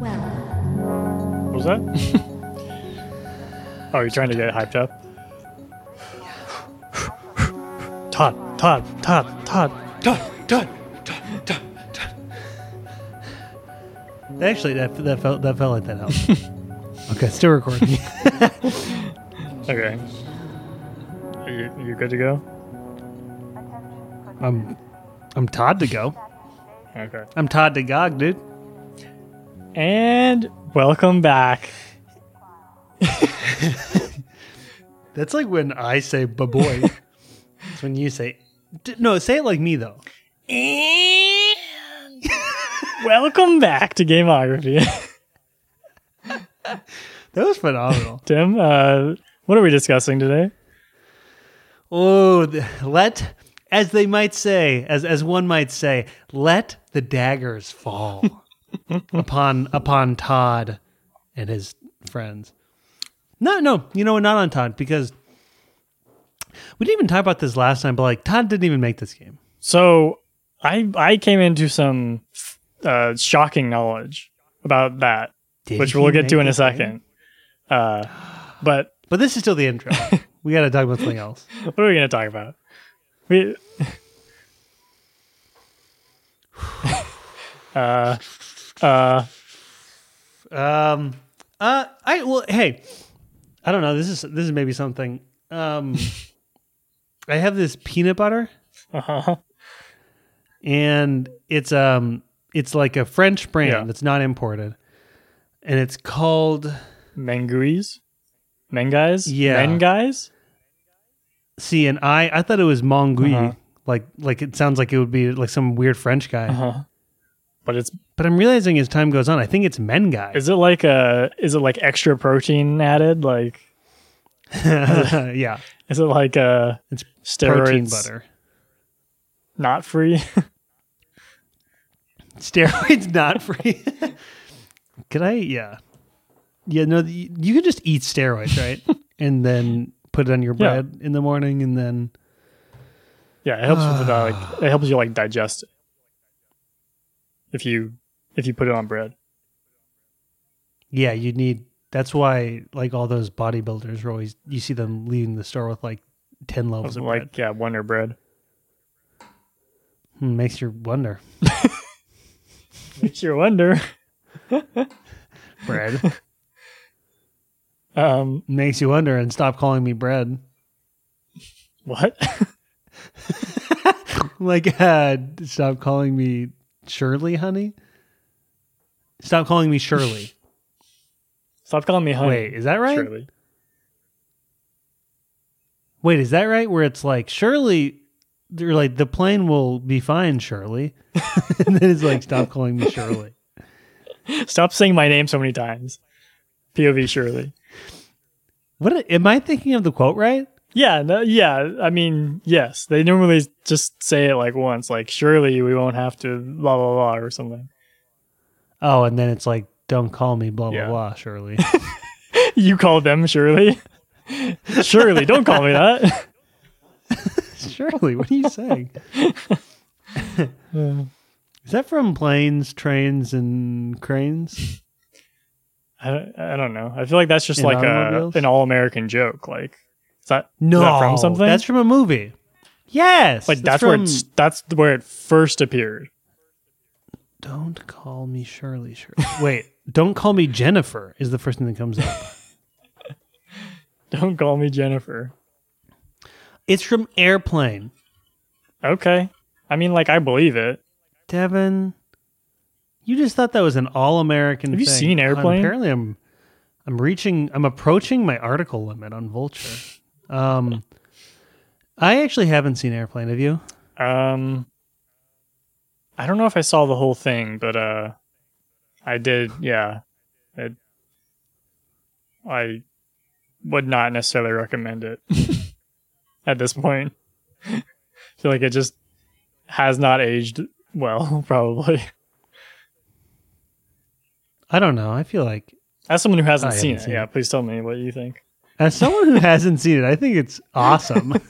Welcome. What was that? oh, you're trying to get hyped up? Todd, Todd, Todd, Todd. Done, done, done, done, done. Actually, that that felt that felt like that helped. okay, still recording. Okay. Are you, you good to go? I'm I'm Todd to go. Okay. I'm Todd to Gog, dude. And welcome back. That's like when I say "ba boy." It's when you say D- no. Say it like me though. And welcome back to Gameography. That was phenomenal. Tim, uh, what are we discussing today? oh, the, let as they might say, as as one might say, let the daggers fall upon upon Todd and his friends. No, no, you know what? Not on Todd because we didn't even talk about this last time. But like Todd didn't even make this game. So I I came into some uh, shocking knowledge about that, Did which we'll get to in a second. Uh, but But this is still the intro. we got to talk about something else. what are we going to talk about? We, uh, uh, Um. Uh. I well. Hey. I don't know. This is this is maybe something. Um. I have this peanut butter, uh-huh. and it's um. It's like a French brand Yeah. that's not imported, and it's called. Manguis? Menguys? Yeah. Menguys? See, and I I thought it was Mongui. Uh-huh. Like like it sounds like it would be like some weird French guy. Uh-huh. But it's But I'm realizing as time goes on, I think it's men guy. is it like a is it like extra protein added? Like yeah, is it like a It's steroids protein butter. not free? Steroids not free. Could I? Yeah, yeah. No, you, you could just eat steroids, right? and then put it on your Yeah. bread in the morning, and then yeah, it helps with uh, like it helps you like digest it. If you if you put it on bread. yeah, you need. That's why, like all those bodybuilders are always. You see them leaving the store with like ten loaves of like bread. yeah, Wonder Bread. Hmm, makes you wonder. Makes you wonder. Bread Um makes you wonder, and stop calling me bread. what? like, uh, stop calling me Shirley, honey. Stop calling me Shirley. Stop calling me honey. Wait, is that right? Shirley. Wait, is that right? Where it's like Shirley, they're like the plane will be fine, Shirley, and then it's like stop calling me Shirley. Stop saying my name so many times. POV Shirley. What am I thinking of the quote right? Yeah, no, yeah. I mean, yes. They normally just say it like once, like surely we won't have to blah blah blah or something. Oh, and then it's like don't call me blah blah Yeah. blah, Shirley. You called them Shirley. surely, don't call me that. Shirley, what are you saying? Is that from planes, trains, and cranes? I don't, I don't know. I feel like that's just In like a, automobiles? an all American joke. Like is that No, is that from something? That's from a movie. Yes, like that's, where from- it's, that's where it first appeared. Don't call me Shirley. Shirley. Wait, don't call me Jennifer. Is the first thing that comes up. Don't call me Jennifer. It's from Airplane. Okay. I mean, like I believe it. Devin, you just thought that was an all-American. Have you thing. seen Airplane? Apparently, I'm, I'm reaching, I'm approaching my article limit on Vulture. Um, I actually haven't seen Airplane. Have you? Um, I don't know if I saw the whole thing, but uh, I did. Yeah, it, I would not necessarily recommend it at this point. I feel like it just has not aged well, probably. I don't know. I feel like As someone who hasn't seen it, seen yeah, it. please tell me what you think. As someone who hasn't seen it, I think it's awesome.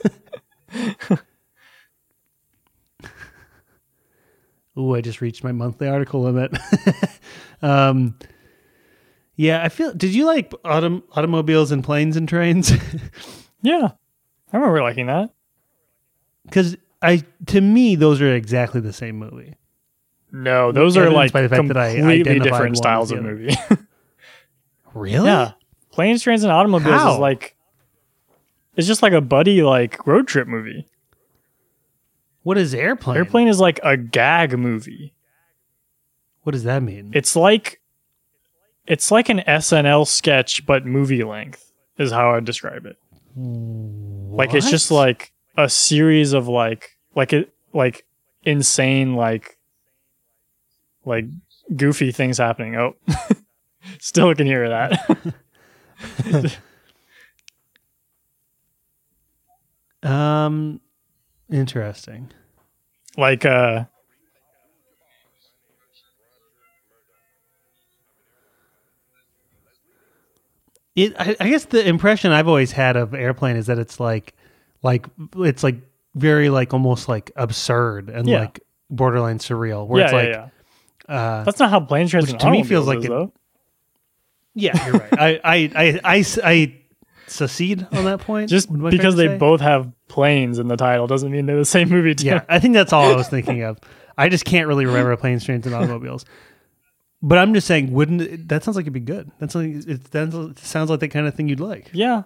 Ooh, I just reached my monthly article limit. um, Yeah, I feel. Did you like autom- automobiles and planes and trains? Yeah, I remember liking that. Because I, to me, those are exactly the same movie. No, those are like by the fact that I completely identified different styles of other. movie. Really? yeah, planes, trains, and automobiles How? is like it's just like a buddy like road trip movie. What is airplane? Airplane is like a gag movie. What does that mean? It's like it's like an SNL sketch but movie length is how I'd describe it. Like it's just like a series of like like it like insane like like goofy things happening. Oh, still can hear that. Um, interesting. like uh It. I, I guess the impression I've always had of airplane is that it's like, like it's like very like almost like absurd and Yeah. like borderline surreal. Where yeah, it's yeah, like, yeah. uh, That's not how trains, which to me feels like is, it-. Yeah, you're right. I, I, I, I, I secede on that point. Just What am I trying because they say? both have planes in the title doesn't mean they're the same movie. Too. Yeah, I think that's all I was thinking of. I just can't really remember planes, trains, and automobiles. But I'm just saying, wouldn't it, that sounds like it'd be good? That's like it, that sounds like the kind of thing you'd like. yeah,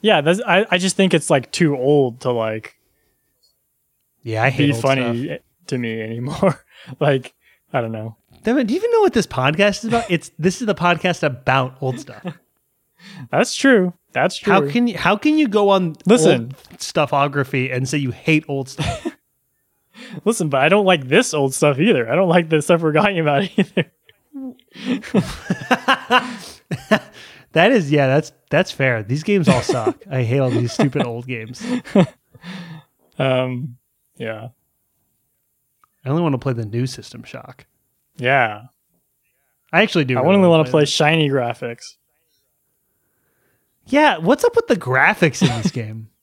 yeah. That's, I I just think it's like too old to like Yeah, I hate be funny Stuff. to me anymore. like I don't know. Devin, do you even know what this podcast is about? It's this is the podcast about old stuff. That's true. That's true. How can you how can you go on Listen. old stuffography and say you hate old stuff? Listen, but I don't like this old stuff either. I don't like the stuff we're talking about either. that is yeah, that's that's fair. These games all suck. I hate all these stupid old games. Um, yeah, I only want to play the new System Shock. Yeah. I actually do. I really only want to play shiny graphics. Yeah, what's up with the graphics in this game?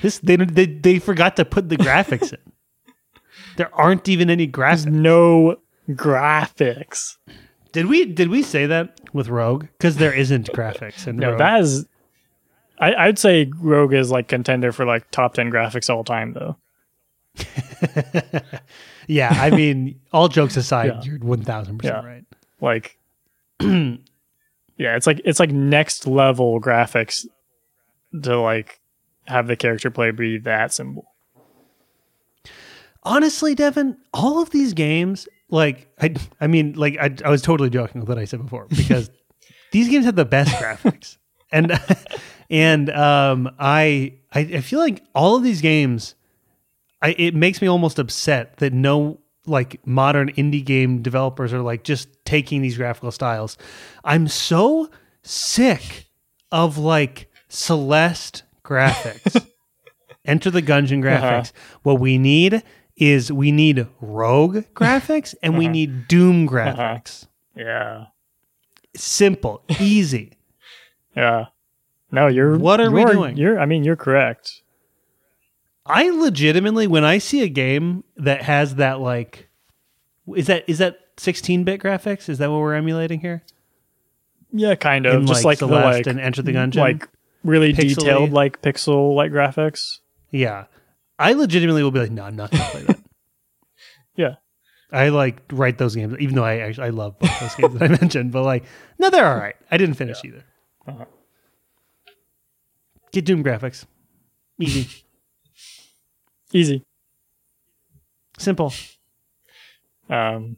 This they they they forgot to put the graphics in. There aren't even any graphics. No graphics. Did we did we say that with Rogue? Because there isn't graphics in No, Rogue. that is. I, I'd say Rogue is like contender for like top ten graphics all time though. yeah, I mean, all jokes aside, Yeah. you're one thousand Yeah. percent right. Like, yeah, it's like it's like next level graphics to like have the character play be that simple. Honestly, Devin, all of these games, like I, I mean, like I, I was totally joking with what I said before because these games have the best graphics, and and um, I, I I feel like all of these games, I it makes me almost upset that no like modern indie game developers are like just taking these graphical styles. I'm so sick of like Celeste graphics. Enter the Gungeon uh-huh. graphics. What we need is we need Rogue graphics and we uh-huh. need Doom uh-huh. graphics. Yeah, Simple, easy. yeah. No, you're. What are we you're- doing? You're. I mean, you're correct. I legitimately, when I see a game that has that, like, is that is that 16-bit graphics? Is that what we're emulating here? Yeah, kind of. In, just like, the Celeste like and Enter the Gungeon. like really Pixely. detailed like pixel like graphics. yeah, I legitimately will be like, no, I'm not gonna play that. Yeah. I like write those games, even though I actually I love both those games that I mentioned. But like, no, they're all right. I didn't finish either. Uh-huh. Get Doom graphics, easy, Easy. simple. Um,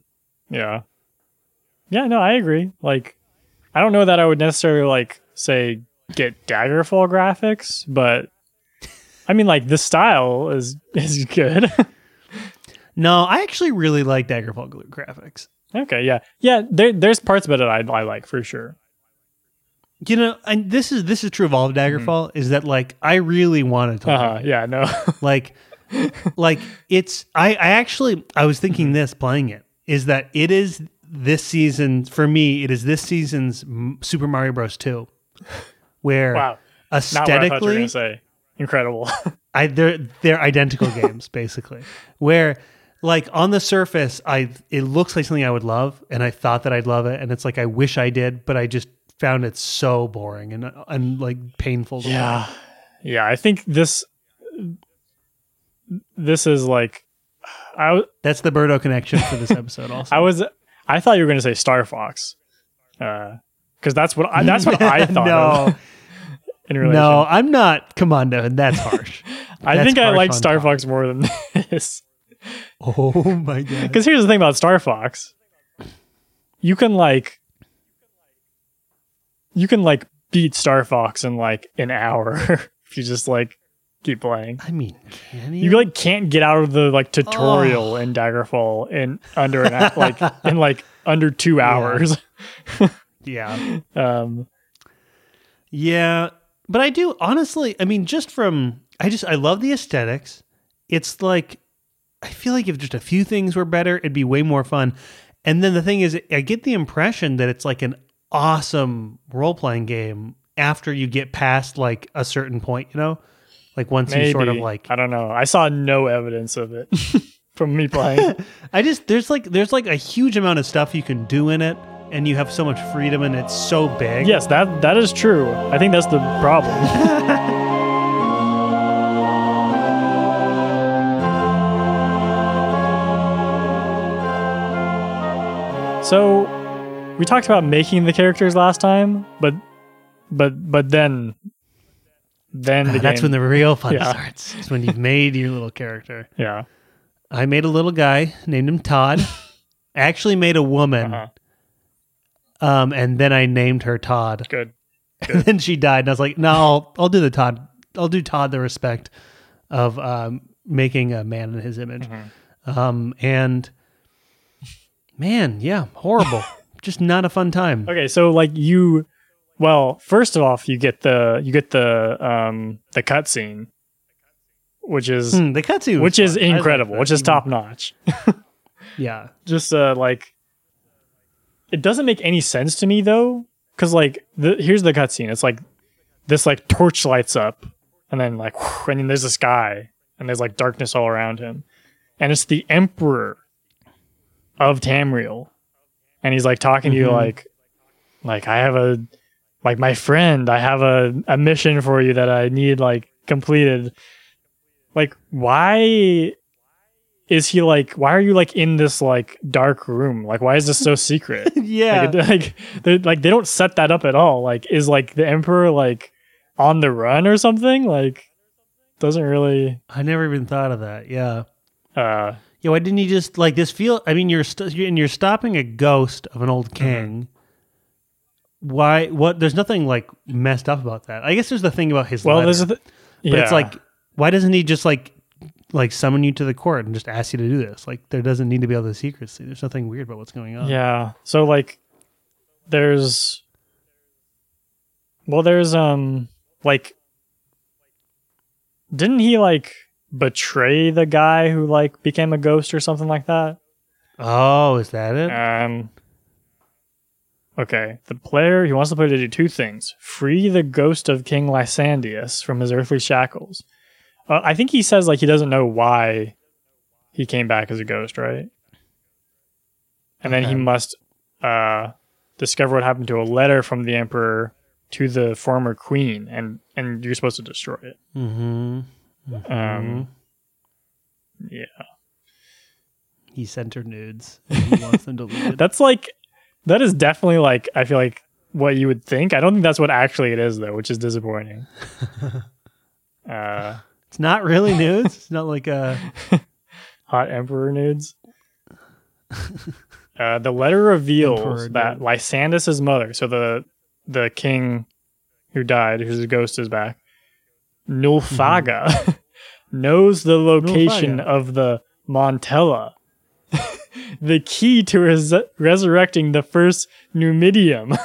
yeah, yeah. No, I agree. Like, I don't know that I would necessarily like say get Daggerfall graphics, but I mean, like the style is is good. No, I actually really like Daggerfall Glue graphics. okay, yeah, yeah. There, there's parts of it that I, I like for sure. You know, and this is this is true of all of Daggerfall. Is that like I really wanted to Uh huh. Yeah. No. like like it's I I actually I was thinking this playing it is that it is this season for me it is this season's Super Mario Bros. Two, where wow. Not what I thought you were aesthetically say. Incredible. I they're they're identical games basically. Where like on the surface, I it looks like something I would love, and I thought that I'd love it, and it's like I wish I did, but I just found it so boring and and like painful. To Yeah. Yeah, I think this this is like I w- That's the Birdo connection for this episode. Also, I was I thought you were going to say Star Fox. Uh cuz that's what I, that's what I thought no, of in relation. no, I'm not Commando, and that's harsh. I that's think I harsh liked on Star top. Fox more than this. oh my god! Cuz here's the thing about Star Fox. You can like you can like beat Star Fox in like an hour if you just like keep playing. I mean, can you? You like can't get out of the like tutorial in Daggerfall in under an hour, like in like under two hours. yeah, Um, yeah, but I do honestly. I mean, just from I just I love the aesthetics. It's like I feel like if just a few things were better, it'd be way more fun. And then the thing is, I get the impression that it's like an awesome role playing game after you get past like a certain point. You know, like once maybe you sort of like I don't know. I saw no evidence of it from me playing. I just there's like there's like a huge amount of stuff you can do in it, and you have so much freedom, and it's so big. yes, that that is true. I think that's the problem. so we talked about making the characters last time, but but but then then the that's game, when the real fun Yeah. starts. It's when you've made your little character. yeah I made a little guy, named him Todd. Actually made a woman, uh-huh. um, and then I named her Todd. good And then she died, and I was like, "No, I'll, I'll do the Todd. I'll do Todd the respect of um, making a man in his image." Mm-hmm. Um, and man, yeah, horrible. Just not a fun time. Okay, so like you, well, first off, you get the you get the um the cutscene, which is Hmm, the cutscene, which is fun. I liked incredible, that. which is top notch. Yeah, Just uh like, it doesn't make any sense to me though, because like the here's the cutscene. It's like this like torch lights up, and then like and then there's this guy, and there's like darkness all around him, and it's the emperor of Tamriel, and he's like talking to you Mhm. like, like I have a, like my friend, I have a a mission for you that I need like completed. Like why is he like? Why are you like in this like dark room? Like why is this so secret? yeah. Like, like they like they don't set that up at all. Like is like the emperor like on the run or something? Like doesn't really I never even thought of that. Yeah. uh Yeah, why didn't you just like this? Feel? I mean, you're st- and you're stopping a ghost of an old Mm-hmm. Why? What? There's nothing like messed up about that. I guess there's the thing about his. well letter, there's a th- but yeah. it's like, why doesn't he just like like summon you to the court and just ask you to do this? Like, there doesn't need to be all the secrecy. There's nothing weird about what's going on. yeah. So like there's well there's um like didn't he like betray the guy who like became a ghost or something like that? Oh, is that it? Um. Okay, the player he wants the player to do two things: free the ghost of King Lysandus from his earthly shackles. Uh, I think he says like he doesn't know why he came back as a ghost, right? And then he must uh, discover what happened to a letter from the emperor to the former queen, and and you're supposed to destroy it. mm-hmm. Um, yeah, He sent her nudes. And he wants them deleted. That's like that is definitely like I feel like what you would think. I don't think that's what actually it is though, which is disappointing. uh it's not really nudes. It's not like a. hot emperor nudes. uh the letter reveals Emperor that nude. Lysandus' mother, so the the king who died, whose ghost is back, Nulfaga, knows the location Nulfaga. of the Mantella, the key to res- resurrecting the first Numidium,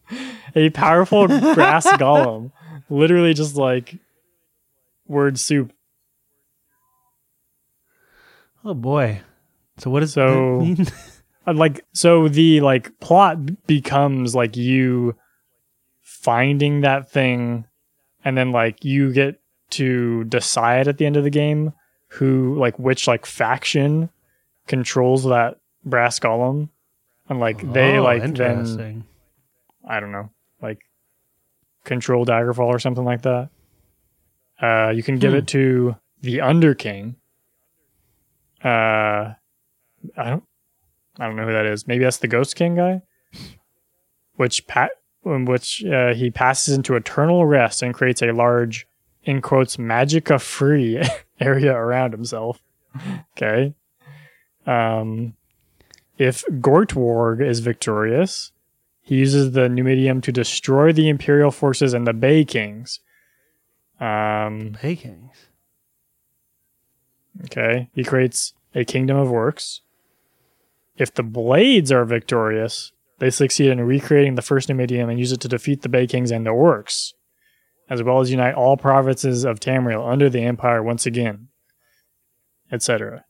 a powerful brass golem, literally just like word soup. Oh boy. So what does So- that mean? Like so the like plot becomes like you finding that thing and then like you get to decide at the end of the game who like which like faction controls that brass golem, and like they Oh, like then. I don't know, like control Daggerfall or something like that. Uh, you can give Hmm. it to the Underking. Uh, I don't, I don't know who that is. Maybe that's the Ghost King guy. Which pat, in which uh, he passes into eternal rest and creates a large, in quotes, magicka free area around himself. okay. Um, if Gortwog is victorious, he uses the Numidium to destroy the Imperial forces and the Bay Kings. Um, Bakings. okay. He creates a kingdom of Orcs. If the Blades are victorious, they succeed in recreating the first Numidium and use it to defeat the Bay Kings and the Orcs, as well as unite all provinces of Tamriel under the Empire once again, etc.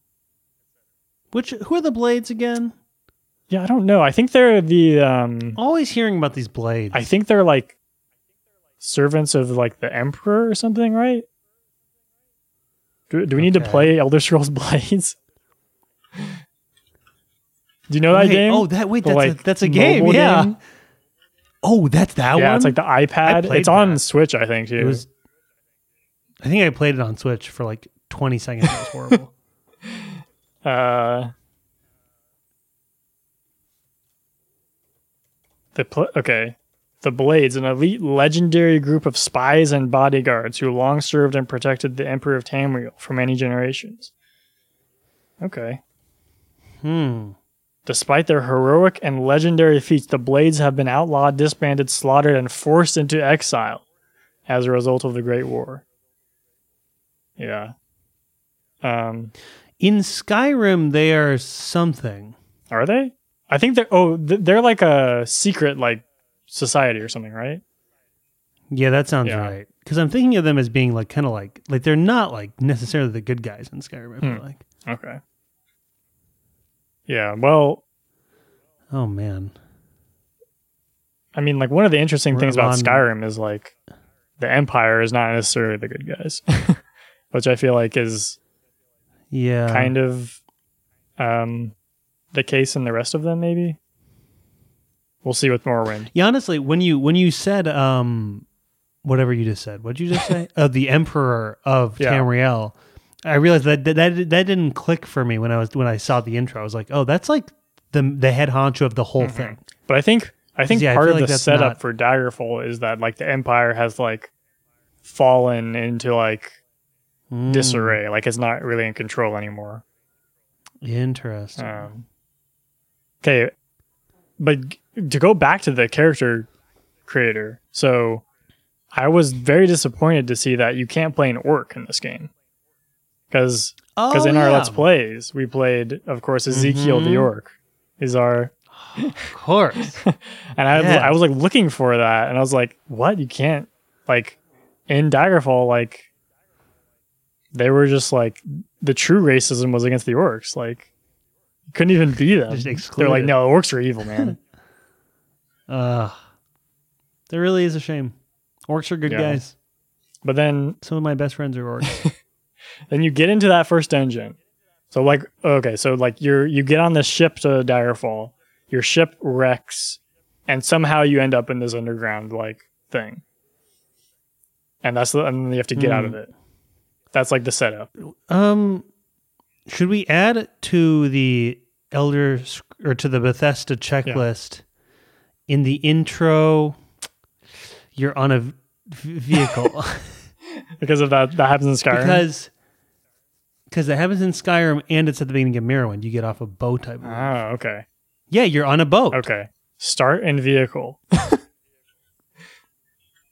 Which who are the blades again? Yeah, I don't know. I think they're the um, Always hearing about these blades. I think they're like servants of like the emperor or something, right? Do, do we need to play Elder Scrolls Blades? do you know that game? Oh, that wait, The, that's a, that's a game. Yeah. game? Oh, that's that yeah, one. it's like the iPad. It's on that. Switch, I think too. It was. I think I played it on Switch for like 20 seconds. It was horrible. Uh, the pl- okay, the Blades, an elite legendary group of spies and bodyguards who long served and protected the Emperor of Tamriel for many generations. Okay. hmm. Despite their heroic and legendary feats, the Blades have been outlawed, disbanded, slaughtered, and forced into exile as a result of the Great War. Yeah. Um, In Skyrim, they are something. are they? I think they're oh they're like a secret like society or something, right? Yeah, that sounds Yeah. right. Because I'm thinking of them as being like kind of like like they're not like necessarily the good guys in Skyrim. I feel Hmm. like. Okay. Yeah, well, Oh man. I mean, like one of the interesting things about Ron- Skyrim is like the Empire is not necessarily the good guys, which I feel like is Yeah. kind of um the case in the rest of them. Maybe we'll see with Morrowind. Yeah, honestly, when you when you said um whatever you just said, what'd you just say? uh, the Emperor of Yeah. Tamriel. I realized that, that that that didn't click for me when I was when I saw the intro. I was like, oh, that's like the the head honcho of the whole Mm-hmm. thing. But I think I think Yeah, part feel of like the setup not- for Daggerfall is that like the Empire has like fallen into like Mm, disarray, like it's not really in control anymore. Interesting. Um, okay, but to go back to the character creator, so I was very disappointed to see that you can't play an orc in this game because oh, in our yeah. let's plays we played, of course, Ezekiel the Mhm. orc is our, Of course. and I was, Yeah. I was like looking for that, and I was like, what? You can't like in Daggerfall like. They were just like the true racism was against the orcs. Like, you couldn't even be them. Just They're like, excluded. no, orcs are evil, man. uh there really is a shame. Orcs are good Yeah. guys. But then Some of my best friends are orcs. then you get into that first dungeon. So like okay, so like you're you get on this ship to Direfall. Your ship wrecks and somehow you end up in this underground like thing. And that's the and then you have to get out of it. That's like the setup. Um, should we add to the Elder or to the Bethesda checklist in the intro? You're on a v- vehicle Because of that that happens in Skyrim. because because that happens in Skyrim and it's at the beginning of Morrowind. You get off a boat. I believe. oh, okay. yeah, you're on a boat. Okay. Start in vehicle.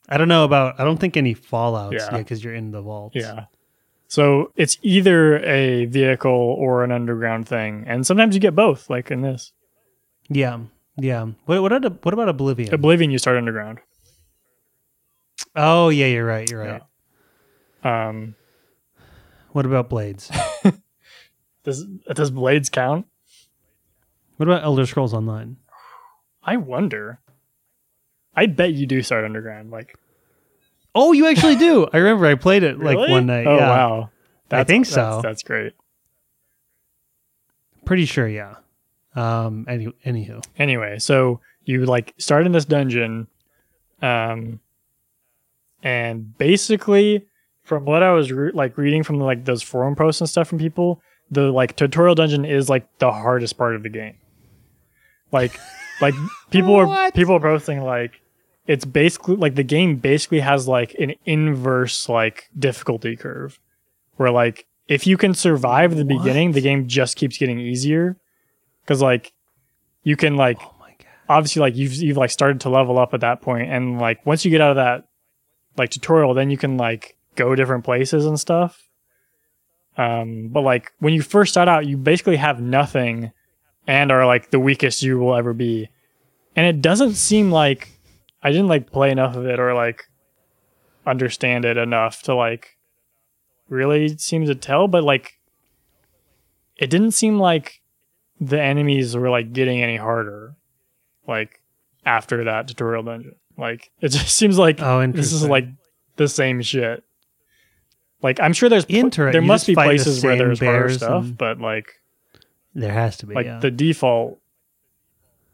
I don't know about. I don't think any fallouts. Yeah. Yeah, because you're in the vault. Yeah. So it's either a vehicle or an underground thing. And sometimes you get both, like in this. yeah, yeah. What what about what about Oblivion? Oblivion you start underground. oh yeah, you're right. You're right. Um What about Blades? does does blades count? what about Elder Scrolls Online? I wonder. I bet you do start underground. Like Oh, you actually do. I remember I played it like Really? one night. Oh yeah. wow. That's, think so. That's great. Pretty sure, yeah. Um. Any, anywho, Anyway, so you like start in this dungeon, um, and basically, from what I was re- like reading from like those forum posts and stuff from people, the like tutorial dungeon is like the hardest part of the game. Like, like people are people are posting like it's basically like the game basically has like an inverse like difficulty curve, where like if you can survive the beginning, the game just keeps getting easier, because like you can like oh obviously like you've you've like started to level up at that point and like once you get out of that like tutorial then you can like go different places and stuff. Um but like when you first start out you basically have nothing and are like the weakest you will ever be. And it doesn't seem like i didn't like play enough of it or like understand it enough to like really seem to tell but like it didn't seem like the enemies were like getting any harder like after that tutorial dungeon. Like it just seems like Oh, this is like the same shit. Like I'm sure there's pl- Inter- there you must be fight the places where there's harder stuff, but like There has to be. like yeah. the default.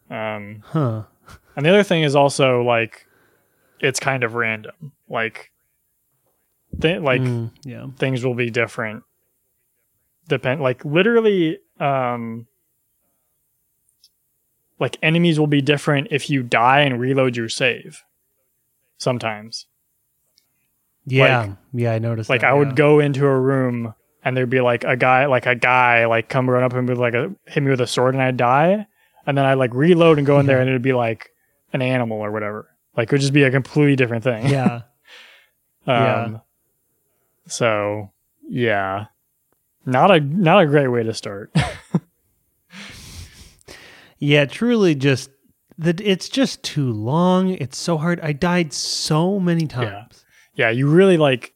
Um, huh. And the other thing is also like it's kind of random. Like, th- like Mm, yeah. things will be different. Depend like literally, um, like enemies will be different if you die and reload your save. Sometimes, Yeah. yeah. I noticed. like that, I would go into a room and there'd be like a guy, like a guy, like come run up and be like a hit me with a sword and I'd die, and then I'd like reload and go in there and it'd be like an animal or whatever. Like it would just be a completely different thing. Yeah. Yeah. Um, So yeah, not a not a great way to start. Yeah. Truly, just that. It's just too long. It's so hard. I died so many times. yeah, yeah, you really like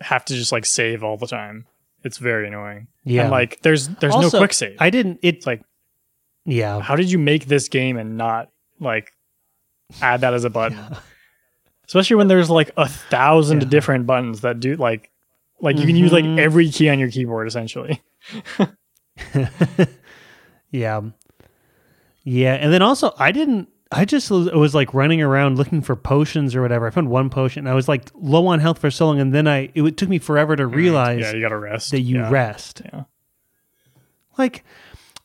have to just like save all the time. It's very annoying. Yeah. and like there's there's Also, no quick save. I didn't. It's like yeah. how did you make this game and not like add that as a button? Especially when there's like a thousand Yeah. different buttons that do like like you can use like Mhm. every key on your keyboard essentially. yeah. Yeah. And then also, I didn't. I just was, was like running around looking for potions or whatever. I found one potion. And I was like low on health for so long, and then I it took me forever to realize yeah, you gotta rest. that you yeah. rest. Yeah. Like,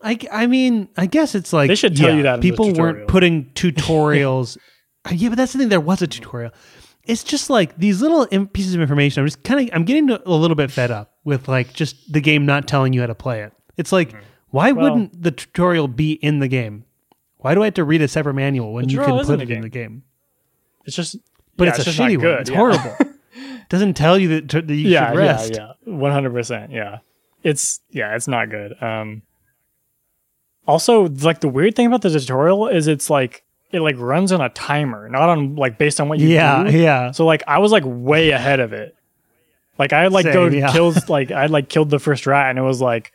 I, I mean, I guess it's like They should tell yeah, you that people weren't putting tutorials. Uh, yeah, but that's the thing. There was a tutorial. It's just like these little pieces of information. I'm just kind of I'm getting a little bit fed up with like just the game not telling you how to play it. It's like why Mm-hmm. Well- wouldn't the tutorial be in the game? Why do I have to read a separate manual when you can put it in the game? It's just But yeah, it's a just not shitty one. It's yeah. horrible. Doesn't tell you that, that you yeah, should rest. yeah, yeah, one hundred percent. Yeah, it's yeah, it's not good. Um, also, like the weird thing about the tutorial is it's like it like runs on a timer, not on like based on what you Yeah, do. yeah. So like I was like way ahead of it. Like I like go yeah. kills like I like killed the first rat and it was like,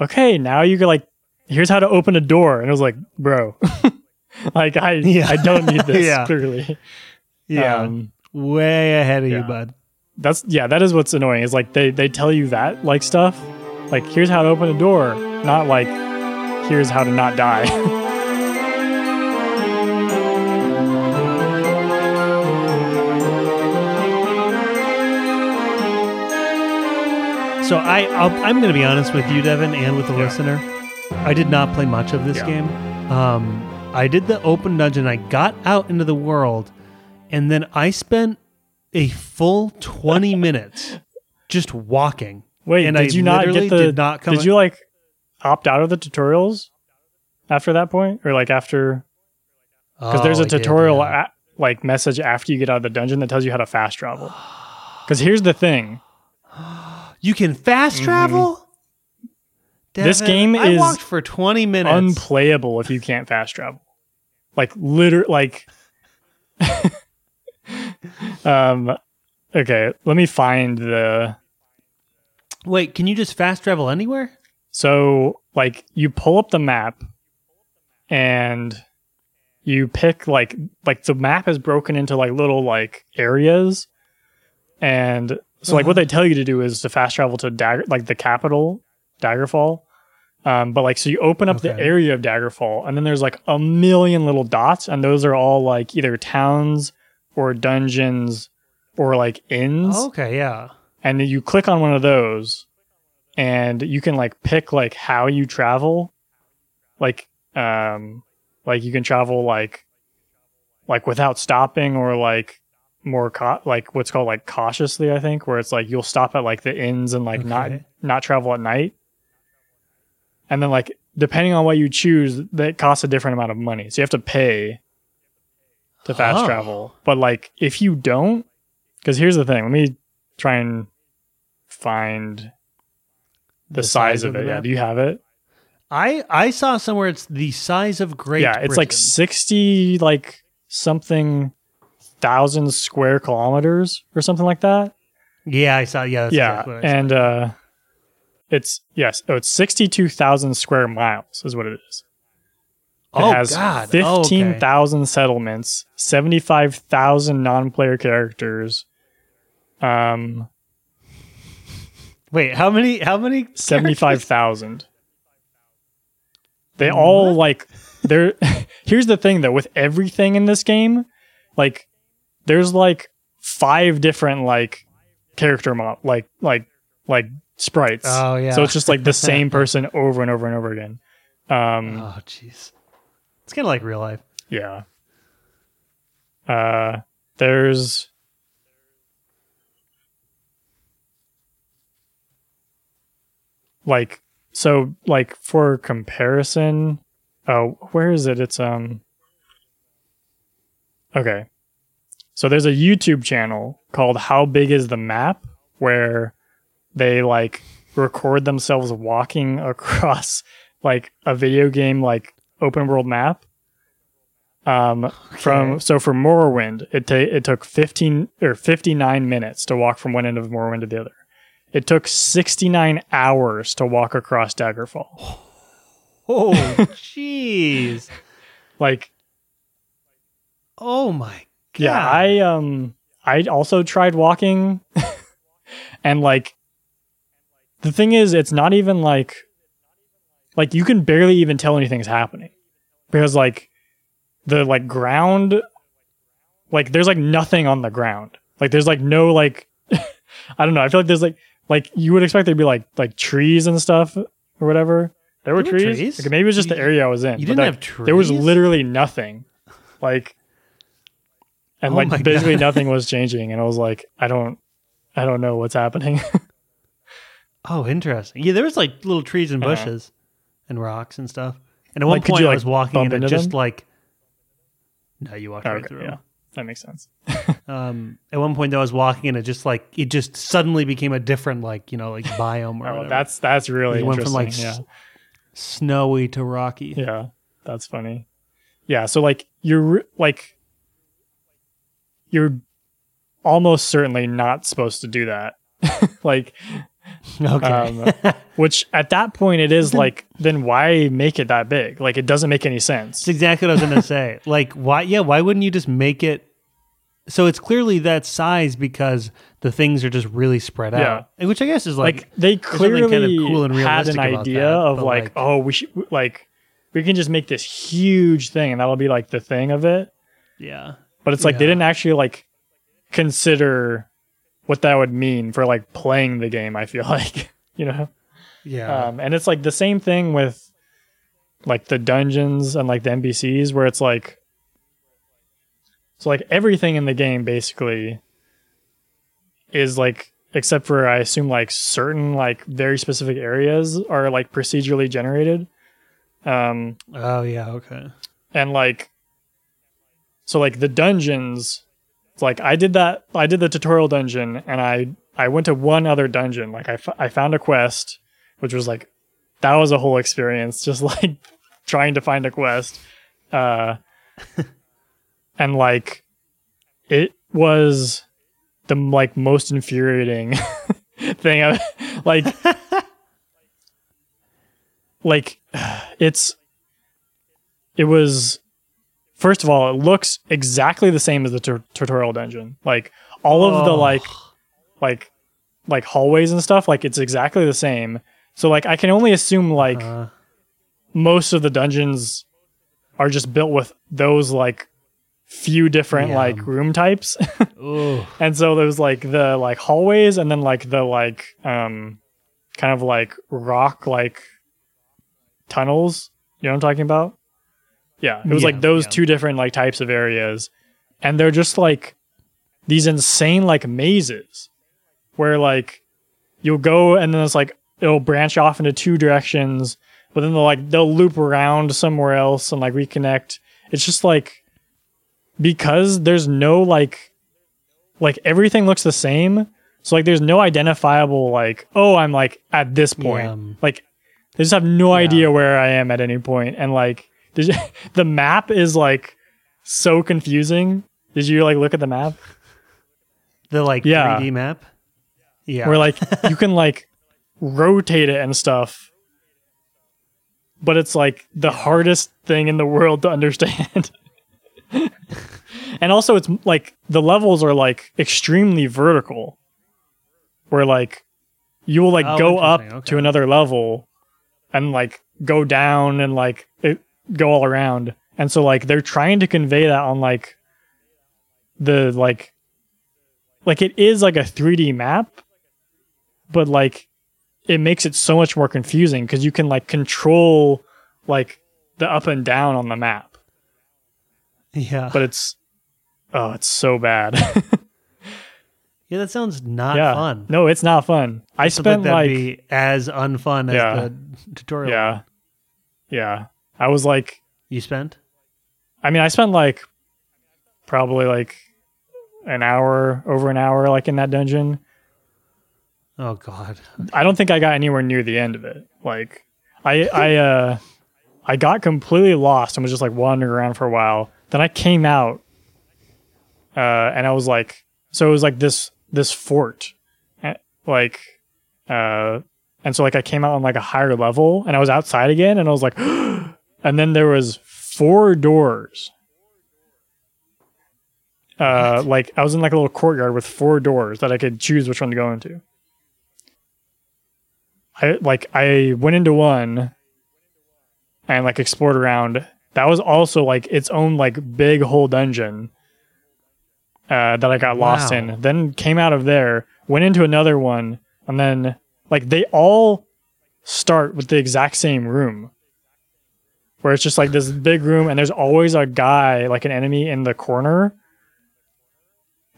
okay, now you can like here's how to open a door and it was like, bro, like I Yeah. I don't need this Yeah. clearly. Yeah. Um, Way ahead of you, bud. that's yeah that is what's annoying is like they they tell you that like stuff like here's how to open a door not like here's how to not die So I, I'll, I'm going to be honest with you, Devin, and with the Yeah. listener. I did not play much of this Yeah. game. Um, I did the open dungeon. I got out into the world, and then I spent a full 20 minutes just walking. wait And did I you not get the did not come- did you like opt out of the tutorials after that point or like after because there's Oh, a I did, tutorial yeah. a- like message after you get out of the dungeon that tells you how to fast travel because here's the thing You can fast travel. Mm-hmm. This game I is walked for 20 minutes. unplayable if you can't fast travel. Like liter like um okay, let me find the Wait, can you just fast travel anywhere? So like you pull up the map and you pick like like the map is broken into like little like areas and so like what they tell you to do is to fast travel to Dagger, like the capital, Daggerfall. Um, but like so you open up the area of Daggerfall, and then there's like a million little dots, and those are all like either towns or dungeons or like inns Okay, yeah. and then you click on one of those and you can like pick like how you travel. Like um like you can travel like like without stopping or like more ca- like what's called like cautiously i think where it's like you'll stop at like the inns and like not not travel at night. And then like depending on what you choose that costs a different amount of money. So you have to pay to fast Oh. travel. But like if you don't because here's the thing let me try and find the, size, of, the it yeah do you have it I I saw somewhere it's the size of Great yeah it's like 60 like something thousand square kilometers or something like that Yeah, I saw yeah, that's yeah exactly what I saw. and uh it's yes oh it's 62,000 square miles is what it is it oh has god. Oh, okay. 15,000 settlements 75,000 non-player characters um Wait, how many how many 75,000 they all like they're here's the thing though with everything in this game like there's like five different like character mod like like like sprites Oh yeah. so it's just like the same person over and over and over again um Oh jeez. It's kind of like real life. yeah uh there's like so like for comparison oh where is it? It's um okay. So there's a youtube channel called how big is the map where they like record themselves walking across like a video game like open world map. Um from so for Morrowind it ta- it took 15 or 59 minutes to walk from one end of Morrowind to the other it took 69 hours to walk across Daggerfall Oh jeez. like Oh my god. yeah I um I also tried walking. And like the thing is it's not even like like you can barely even tell anything's happening. Because like the like ground like there's like nothing on the ground. Like there's like no like i don't know. I feel like there's like like you would expect there'd be like like trees and stuff or whatever there were There were trees, trees? Like, maybe it was just You- the area i was in you didn't like, have there was literally nothing like and Oh like basically God. nothing was changing and i was like i don't i don't know what's happening Oh, interesting. Yeah, there was like little trees and Uh-huh. bushes and rocks and stuff. And at one Like, could point you, I was walking and it just like No, you walked right okay through. yeah. That makes sense Um at one point though I was walking and it just like it just suddenly became a different like, you know, like biome or oh whatever. that's that's really It went from, like, yeah s- snowy to rocky. Yeah, that's funny. Yeah, so like you're re- like you're almost certainly not supposed to do that. like Okay. um, which at that point it is like then why make it that big? Like it doesn't make any sense. That's exactly what I was gonna say. Like, why? Yeah, why wouldn't you just make it? So it's clearly that size because the things are just really spread out, And which I guess is like, Like they something kinda clearly cool and had an idea that, of like, like- oh, we should like we can just make this huge thing and that'll be like the thing of it. yeah, but it's like they didn't actually like consider what that would mean for like playing the game i feel like you know? Yeah, um and it's like the same thing with like the dungeons and like the npcs where it's like so like everything in the game basically is like except for i assume like certain like very specific areas are like procedurally generated. Um oh yeah, okay, and like so like the dungeons it's like i did that i did the tutorial dungeon and i i went to one other dungeon. Like I, f- I found a quest which was like that was a whole experience just like trying to find a quest. Uh and like it was the like most infuriating thing I, like like it's it was first of all it looks exactly the same as the tu- tutorial dungeon like all of the Oh. like like like hallways and stuff, like it's exactly the same. So like I can only assume like Uh, most of the dungeons are just built with those like few different Yeah. like room types. and so there's like the like hallways and then like the like um kind of like rock like tunnels. You know what I'm talking about? Yeah. It was Yeah, like those yeah. two different like types of areas. And they're just like these insane like mazes where like you'll go and then it's like it'll branch off into two directions, but then they'll like they'll loop around somewhere else and like reconnect. It's just like because there's no like like everything looks the same. So like there's no identifiable like, oh I'm like at this point. Yeah, Like they just have no idea where I am at any. And like did the map is like so confusing. Did you like look at the map? The like Yeah. 3D map. Yeah. where like you can like rotate it and stuff but it's like the hardest thing in the world to understand and also it's like the levels are like extremely vertical where like you will like Oh, go up. Okay. to another level and like go down and like it, go all around and so like they're trying to convey that on like the like like it is like a 3D map but like it makes it so much more confusing because you can like control like the up and down on the map yeah. but it's oh it's so bad yeah, that sounds not yeah fun. no it's not fun i Sounds spent that'd like be as unfun as Yeah. the tutorial. yeah yeah i was like You spent? i mean i spent like probably like an hour over an hour like in that dungeon Oh god. I don't think I got anywhere near the end of it. Like I I uh I got completely lost and was just like wandering around for a while. Then I came out uh and I was like so it was like this this fort eh, like uh and so like I came out on like a higher level and I was outside again and I was like and then there was four doors. Uh like I was in like a little courtyard with four doors that I could choose which one to go into. I like I went into one and like explored around. That was also like its own like big whole dungeon uh, that I got lost Wow. in. Then came out of there, went into another one, and then like they all start with the exact same room. Where it's just like this big room and there's always a guy, like an enemy in the corner.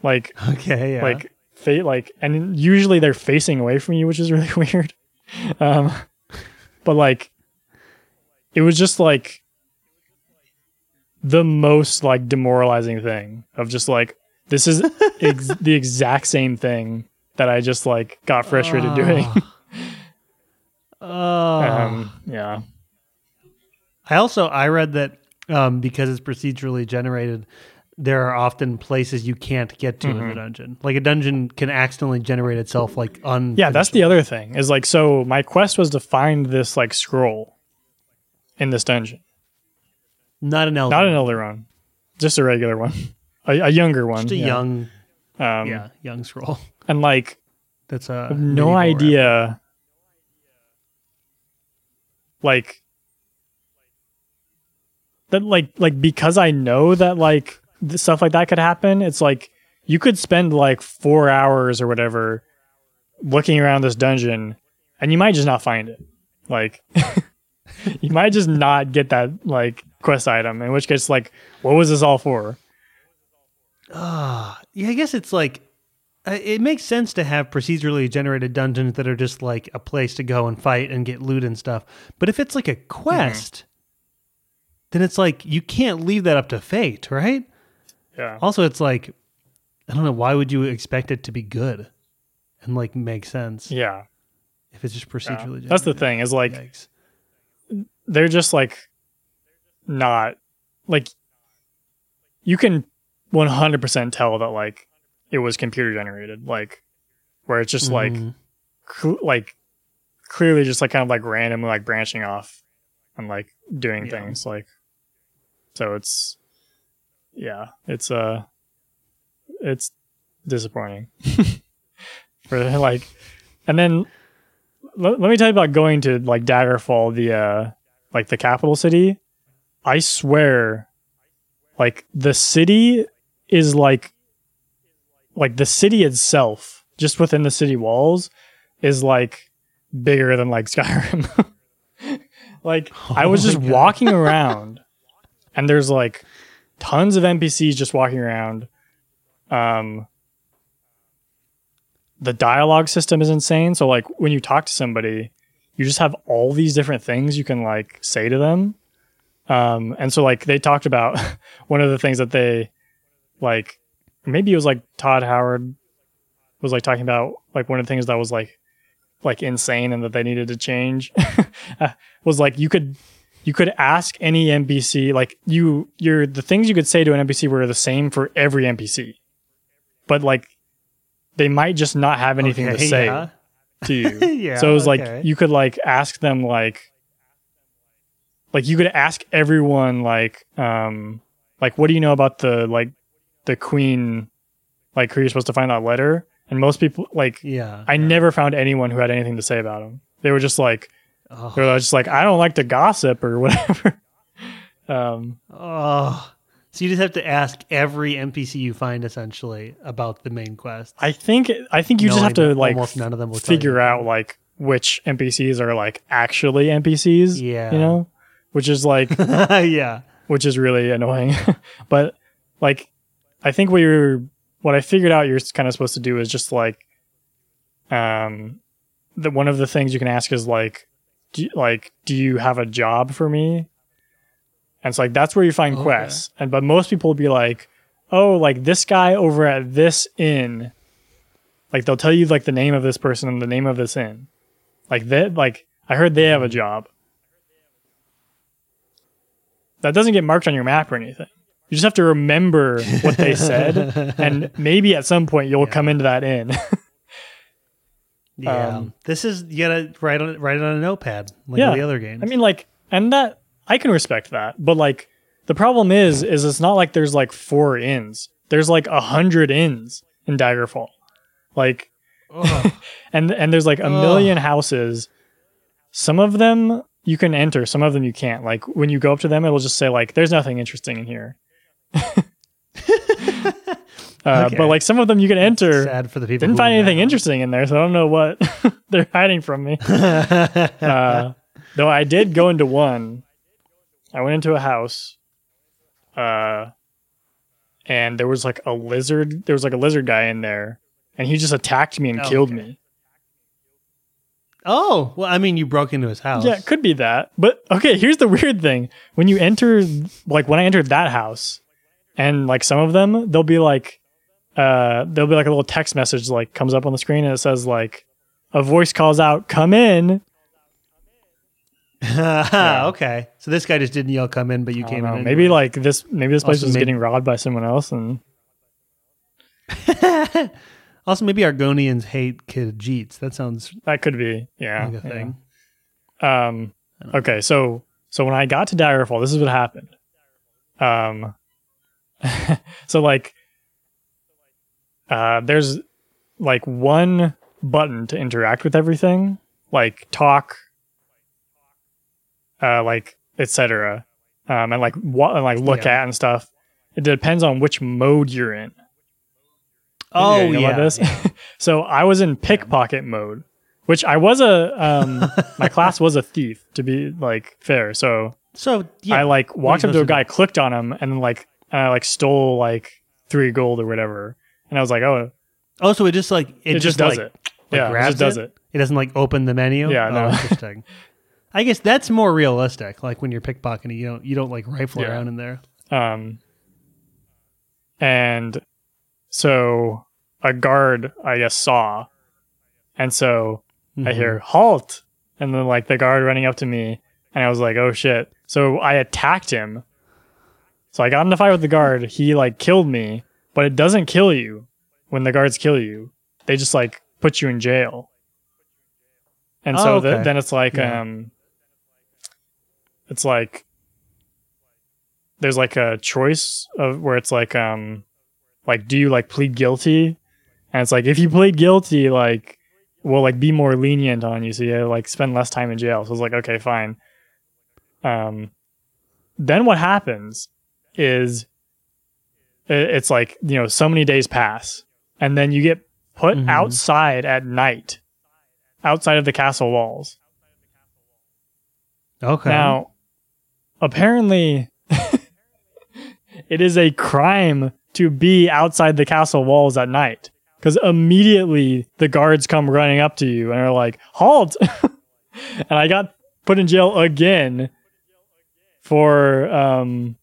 Like Okay, yeah. like fate like and usually they're facing away from you which is really weird um but like it was just like the most like demoralizing thing of just like this is ex- the exact same thing that i just like got frustrated doing Oh. um yeah I also I read that um, because it's procedurally generated, there are often places you can't get to in Mm-hmm. the dungeon. Like a dungeon can accidentally generate itself like un yeah that's the other thing is like so my quest was to find this like scroll in this dungeon not an elder, not an elder one just a regular one a, a younger one just a yeah. young um yeah, young scroll. and like That's a no idea like that like like because I know that like stuff like that could happen it's like you could spend like 4 hours or whatever looking around this dungeon and you might just not find it. Like you might just not get that like quest item in which case like what was this all for? Ah, yeah, I guess it's like uh, it makes sense to have procedurally generated dungeons that are just like a place to go and fight and get loot and stuff. But if it's like a quest, then it's like you can't leave that up to fate, right? yeah Also, it's like I don't know why would you expect it to be good and like make sense yeah if it's just procedurally generated. that's the thing is like Yikes. they're just like not like you can 100% tell that like it was computer generated like where it's just like Mhm. cl- like clearly just like kind of like randomly like branching off and like doing Yeah. things like so it's yeah it's uh it's disappointing for like, and then let, let me tell you about going to like Daggerfall, the uh, like the capital city. I swear, like the city is like, like the city itself, just within the city walls, is like bigger than like Skyrim. like I was Oh just God. walking around, and there's like tons of NPCs just walking around. Um, the dialogue system is insane. So like when you talk to somebody, you just have all these different things you can like say to them. Um, and so like they talked about one of the things that they like maybe it was like Todd Howard was like talking about like one of the things that was like like insane and that they needed to change uh, was like you could you could ask any NPC like you you're the things you could say to an NPC were the same for every NPC. But like they might just not have anything to say yeah. to you. yeah. so it was okay. like you could like ask them like like you could ask everyone like um like what do you know about the like the queen like who you're supposed to find that letter and most people like yeah. I never found anyone who had anything to say about him. They were just like Oh, they were just like I don't like to gossip or whatever. um oh. So you just have to ask every NPC you find essentially about the main quest. I think I think you just have to like almost none of them will figure out like which NPCs are like actually NPCs. Yeah. You know? Which is like yeah. which is really annoying. but like, I think what you're, what I figured out you're kind of supposed to do is just like, um, the one of the things you can ask is like, do like, do you have a job for me? And it's like that's where you find Okay. quests. And but most people will be like, oh, like this guy over at this inn. Like they'll tell you like the name of this person and the name of this inn. Like that, like I heard they have a mm-hmm. job that doesn't get marked on your map or anything. You just have to remember what they said, and maybe at some point you'll come into that inn. Yeah. Um, this is you gotta write on write it on a notepad like Yeah. all the other games. I mean, like, and that I can respect that, but like, the problem is, is it's not like there's like four inns. There's like a hundred inns in Daggerfall, like, and and there's like a Ugh. million houses. Some of them you can enter, some of them you can't. Like when you go up to them, it'll just say like, "There's nothing interesting in here." uh, Okay. But like some of them you can enter. sad for the people. Didn't find anything there. interesting in there, so I don't know what they're hiding from me. Uh, though I did go into one. I went into a house, uh, and there was like a lizard. There was like a lizard guy in there, and he just attacked me and Oh, killed okay. me. oh well, I mean, you broke into his house. Yeah, it could be that. But okay, here's the weird thing: when you enter, like when I entered that house, and like some of them, they'll be like, uh, there'll be like a little text message like comes up on the screen and it says like, a voice calls out, "Come in." Okay. So this guy just didn't yell "come in," but you I came in. maybe like this, maybe this place Also was maybe- getting robbed by someone else, and also, maybe Argonians hate Khajiits. That sounds that could be, yeah, like a yeah. thing. Um, okay, so so when I got to Daggerfall, this is what happened. Um, so like, uh, there's like one button to interact with everything, like talk, uh, like etc. Um, and like what and like look Yeah. at and stuff. It depends on which mode you're in. Oh you know yeah. this? so I was in pickpocket mode, which I was a um my class was a thief to be like fair. So So yeah. I like walked up to a guy, clicked on him, and then like and I like stole like three gold or whatever. And I was like, oh, oh, so it just like it, it, just, does like, it. like, yeah, it grabs just does it? it. It doesn't like open the menu. Yeah, oh, interesting. I guess that's more realistic. Like when you're pickpocketing, you don't you don't like rifle Yeah. around in there. Um, and so a guard, I guess, saw, and so I Mhm. hear halt, and then like the guard running up to me, and I was like, oh shit. So I attacked him. So I got in a fight with the guard. He like killed me, but it doesn't kill you when the guards kill you. They just like put you in jail. And so Oh, th- okay. then it's like Yeah. um it's like there's like a choice of where it's like um like do you like plead guilty and it's like if you plead guilty, like we'll like be more lenient on you, so you like spend less time in jail. So it's like, okay, fine. Um, then what happens is it's like you know so many days pass, and then you get put Mhm. outside at night, outside of the castle walls. Okay. Now, apparently, it is a crime to be outside the castle walls at night because immediately the guards come running up to you and are like, "Halt!" and I got put in jail again for um.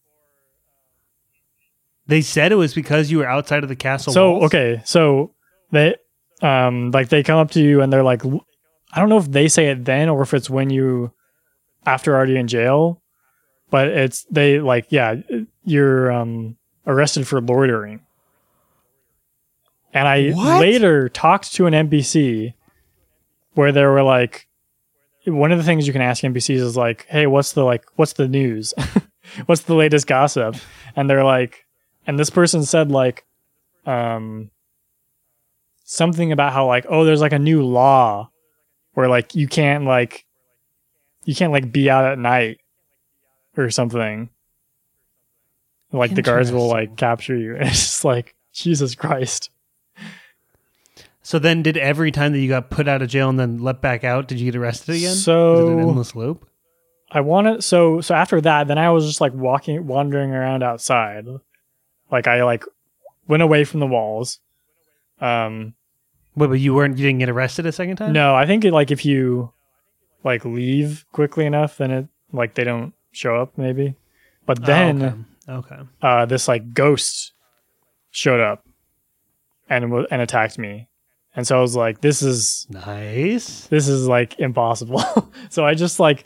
They said it was because you were outside of the castle. So walls? okay, so they um like they come up to you and they're like, I don't know if they say it then or if it's when you after already in jail, but it's they like yeah you're um arrested for loitering. And I What? later talked to an NPC where they were like, one of the things you can ask NPCs is like, hey, what's the like, what's the news? what's the latest gossip? And they're like, and this person said like, um, something about how like, oh, there's like a new law where like you can't like, you can't like be out at night or something. Like the guards will like capture you. It's just like Jesus Christ. So then, did every time that you got put out of jail and then let back out, did you get arrested again? So- was it an endless loop? I wanted so so after that, then I was just like walking, wandering around outside. Like I like went away from the walls. Um, Wait, but you weren't. You didn't get arrested a second time? no, I think it, like if you like leave quickly enough, then it like they don't show up maybe. But Oh, then okay. okay. uh, this like ghost showed up and wa- and attacked me, and so I was like, this is Nice. this is like impossible. so I just like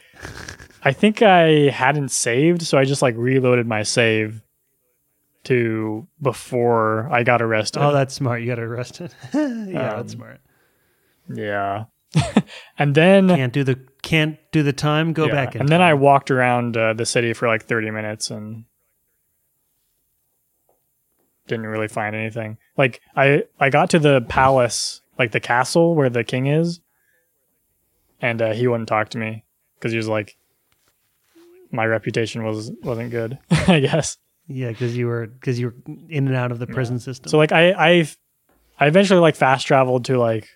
I think I hadn't saved, so I just like reloaded my save to before I got arrested. Oh, that's smart. You got arrested. yeah, Um, that's smart. yeah. and then Can't do the can't do the time. Go yeah, back in. and then I walked around uh, the city for like 30 minutes and didn't really find anything. Like I I got to the palace, like the castle where the king is, and uh, he wouldn't talk to me because he was like, my reputation was wasn't good, I guess. Yeah, because you were because you were in and out of the prison system. So like I I I eventually like fast traveled to like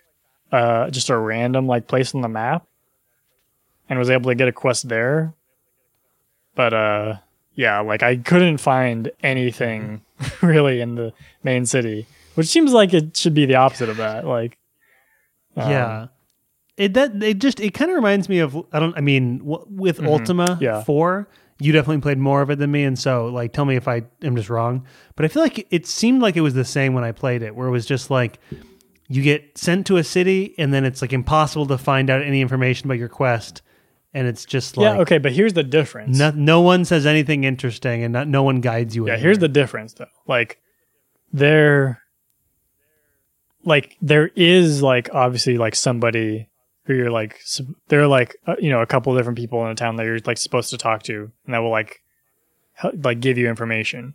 uh just a random like place on the map and was able to get a quest there. But uh yeah, like I couldn't find anything really in the main city, which seems like it should be the opposite of that. Like um, yeah. It that it just it kind of reminds me of I don't I mean w- with Mhm. Ultima Yeah. 4 you definitely played more of it than me and so like tell me if I am just wrong but I feel like it seemed like it was the same when I played it where it was just like you get sent to a city and then it's like impossible to find out any information about your quest and it's just like yeah, okay, but here's the difference. no, no one says anything interesting and not, no one guides you Yeah, anywhere. here's the difference though. Like there like there is like obviously like somebody who you're like are like uh, you know a couple different people in a town that you're like supposed to talk to and that will like hel- like give you information.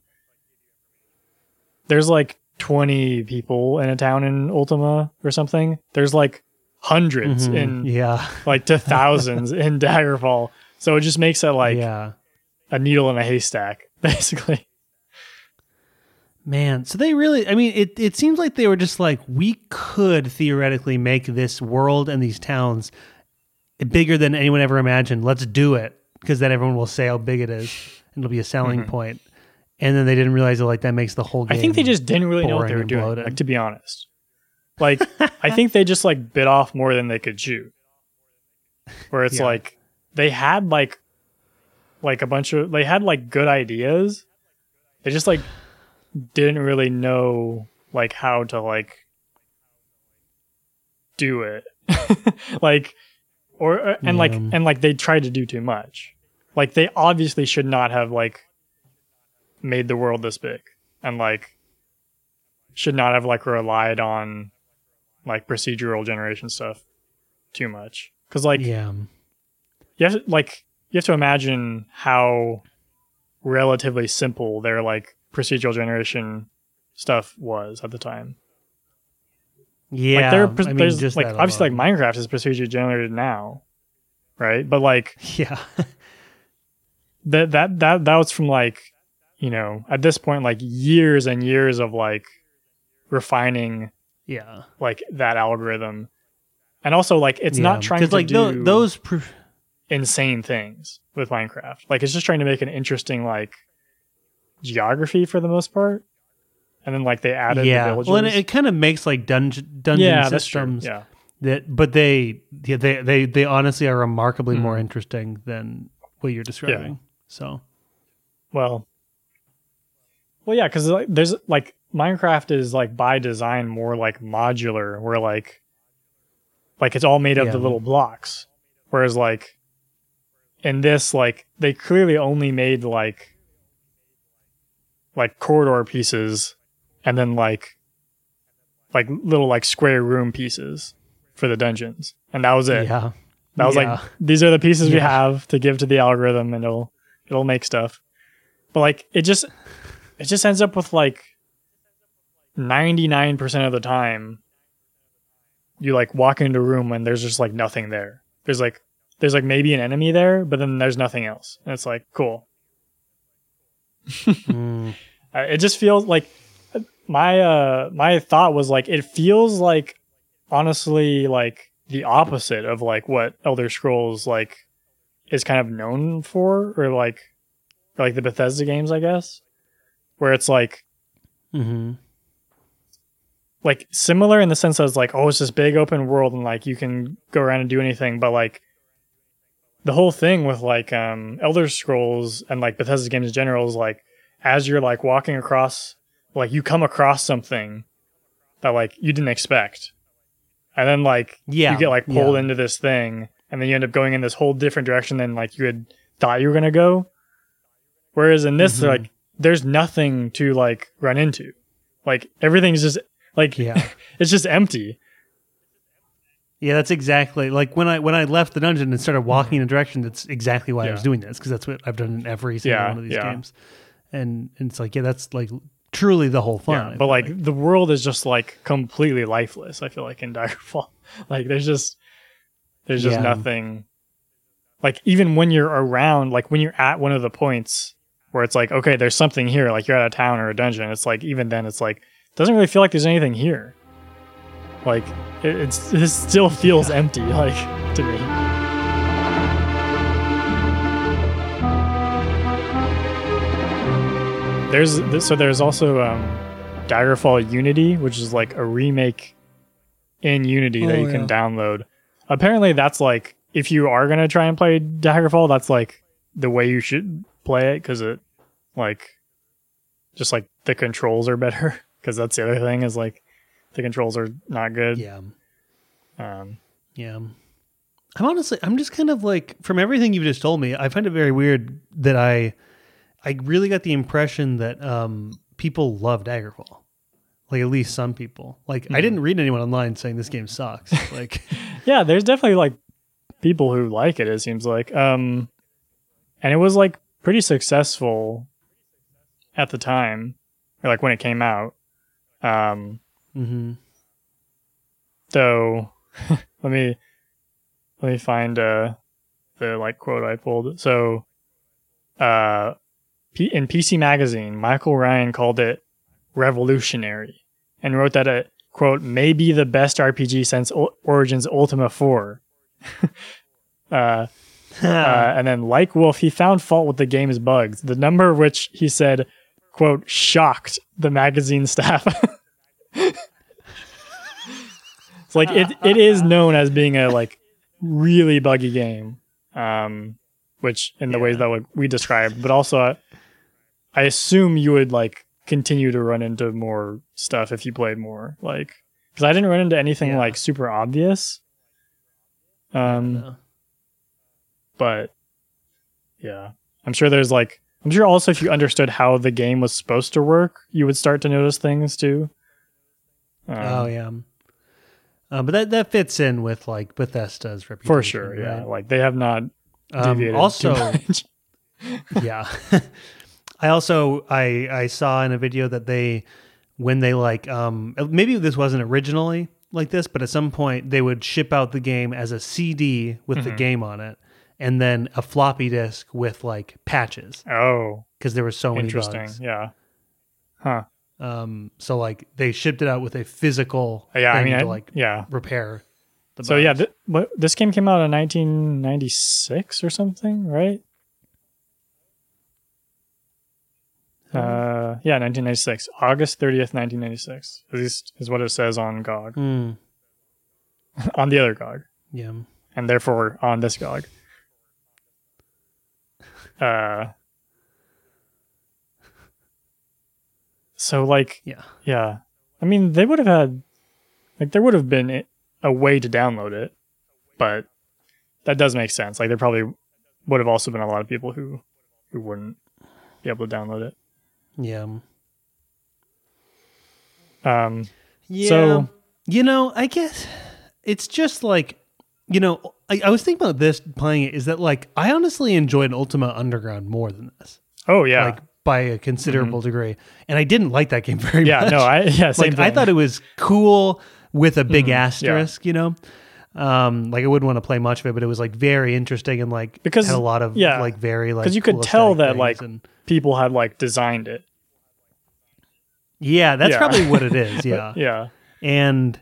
There's like 20 people in a town in Ultima or something. There's like hundreds Mhm. in yeah like to thousands in Daggerfall. So it just makes it like yeah a needle in a haystack basically. Man, so they really, I mean, it, it seems like they were just like, we could theoretically make this world and these towns bigger than anyone ever imagined. Let's do it because then everyone will say how big it is and it'll be a selling Mhm. point. And then they didn't realize that like that makes the whole game. I think they just didn't really know what they were doing. bloated. Like to be honest, like I think they just like bit off more than they could chew. Where it's Yeah. like they had like like a bunch of they had like good ideas. They just like didn't really know like how to like do it. like or uh, and like Yeah. and like they tried to do too much. Like they obviously should not have like made the world this big and like should not have like relied on like procedural generation stuff too much because like yeah. you have to, like you have to imagine how relatively simple their like procedural generation stuff was at the time Yeah, like there, I mean, there's just like obviously like Minecraft is procedurally generated now, right? But like yeah, that that that that was from like you know at this point like years and years of like refining yeah. like that algorithm, and also like it's not trying to like do those. Insane things with Minecraft. Like it's just trying to make an interesting like geography for the most part, and then like they added yeah, the villages. well, and it, kind of makes like dungeon dungeon yeah, systems Yeah, that, but they, yeah, they, they, they honestly are remarkably more Mhm. interesting than what you're describing. So well, well, yeah, because like, there's like Minecraft is like by design more like modular, where like like it's all made of Yeah. the little blocks, whereas like in this like they clearly only made like like corridor pieces and then like like little like square room pieces for the dungeons. And that was it. Yeah, that was Yeah. like these are the pieces we have to give to the algorithm and it'll it'll make stuff. But like it just it just ends up with like 99% of the time you like walk into a room and there's just like nothing there. There's like there's like maybe an enemy there but then there's nothing else. And it's like cool Mm, it just feels like my uh my thought was like it feels like honestly like the opposite of like what Elder Scrolls like is kind of known for or like or like the Bethesda games I guess where it's like mm-hmm. like similar in the sense that it's like oh it's this big open world and like you can go around and do anything but like the whole thing with like um elder scrolls and like bethesda games in general is like as you're like walking across like you come across something that like you didn't expect and then like Yeah, you get like pulled yeah. into this thing and then you end up going in this whole different direction than like you had thought you were gonna go whereas in this Mhm. like there's nothing to like run into like everything's just like Yeah. it's just empty. Yeah, that's exactly like when I when I left the dungeon and started walking mm. in a direction. That's exactly why I was doing this because that's what I've done in every single Yeah, one of these yeah. games, and, and it's like yeah, that's like truly the whole fun. I but feel like, the world is just like completely lifeless. I feel like in Daggerfall, like there's just there's just Yeah. nothing. Like even when you're around, like when you're at one of the points where it's like okay, there's something here, like you're at a town or a dungeon. It's like even then, it's like doesn't really feel like there's anything here. Like it, it's it still feels empty, like to me. There's so there's also um, Daggerfall Unity, which is like a remake in Unity that Oh, you can download. Apparently, that's like if you are gonna try and play Daggerfall, that's like the way you should play it because it like just like the controls are better because that's the other thing is like the controls are not good. yeah, Um, yeah. I'm honestly, I'm just kind of like from everything you've just told me, I find it very weird that I, I really got the impression that um people love Daggerfall, like at least some people. Like I Mhm. didn't read anyone online saying this game sucks. Like yeah, there's definitely like people who like it. It seems like, um, and it was like pretty successful at the time, or like when it came out. Um, hmm though, let me let me find uh the like quote I pulled. So, uh, P- in PC Magazine, Michael Ryan called it revolutionary and wrote that it quote may be the best RPG since o- Origin's Ultima 4. uh, uh, and then, like Wolf, he found fault with the game's bugs, the number of which he said, quote, shocked the magazine staff. It's like it, it is known as being a like really buggy game, um, which in the ways that we described, but also I, I assume you would like continue to run into more stuff if you played more, like because I didn't run into anything Yeah. like super obvious. Um, Uh, but yeah i'm sure there's like i'm sure also if you understood how the game was supposed to work you would start to notice things too um, oh yeah. Uh, but that that fits in with like Bethesda's reputation for sure yeah like they have not Um, deviated also, too much. yeah. I also I I saw in a video that they when they like um maybe this wasn't originally like this, but at some point they would ship out the game as a CD with the game on it, and then a floppy disk with like patches Oh, because there were so many interesting. bugs. Yeah. Huh. Um, so like they shipped it out with a physical Yeah. I mean, to I, like yeah. repair. The So yeah, th- what, this game came out in 1996 or something, right? Uh, yeah, 1996, August 30th, 1996. At least is what it says on GOG, Hmm, on the other GOG, yeah. and therefore on this GOG. Uh, so like, Yeah. yeah, I mean, they would have had, like, there would have been a- way to download it, but that does make sense. Like, there probably would have also been a lot of people who who wouldn't be able to download it. Yeah. Um, Yeah. So- you know, I guess it's just like, you know, I, I was thinking about this playing it is that like I honestly enjoyed Ultima Underworld more than this, oh yeah, like by a considerable degree, and I didn't like that game very yeah, much. Yeah, no, I yeah, same like I thought it was cool with a big Mhm, yeah. asterisk, you know. Um, like I wouldn't want to play much of it, but it was like very interesting and like Because- had a lot of yeah, like very like 'cause you could cool tell that, like, and, people had like designed it. yeah, that's Yeah. probably what it is. Yeah, Yeah, and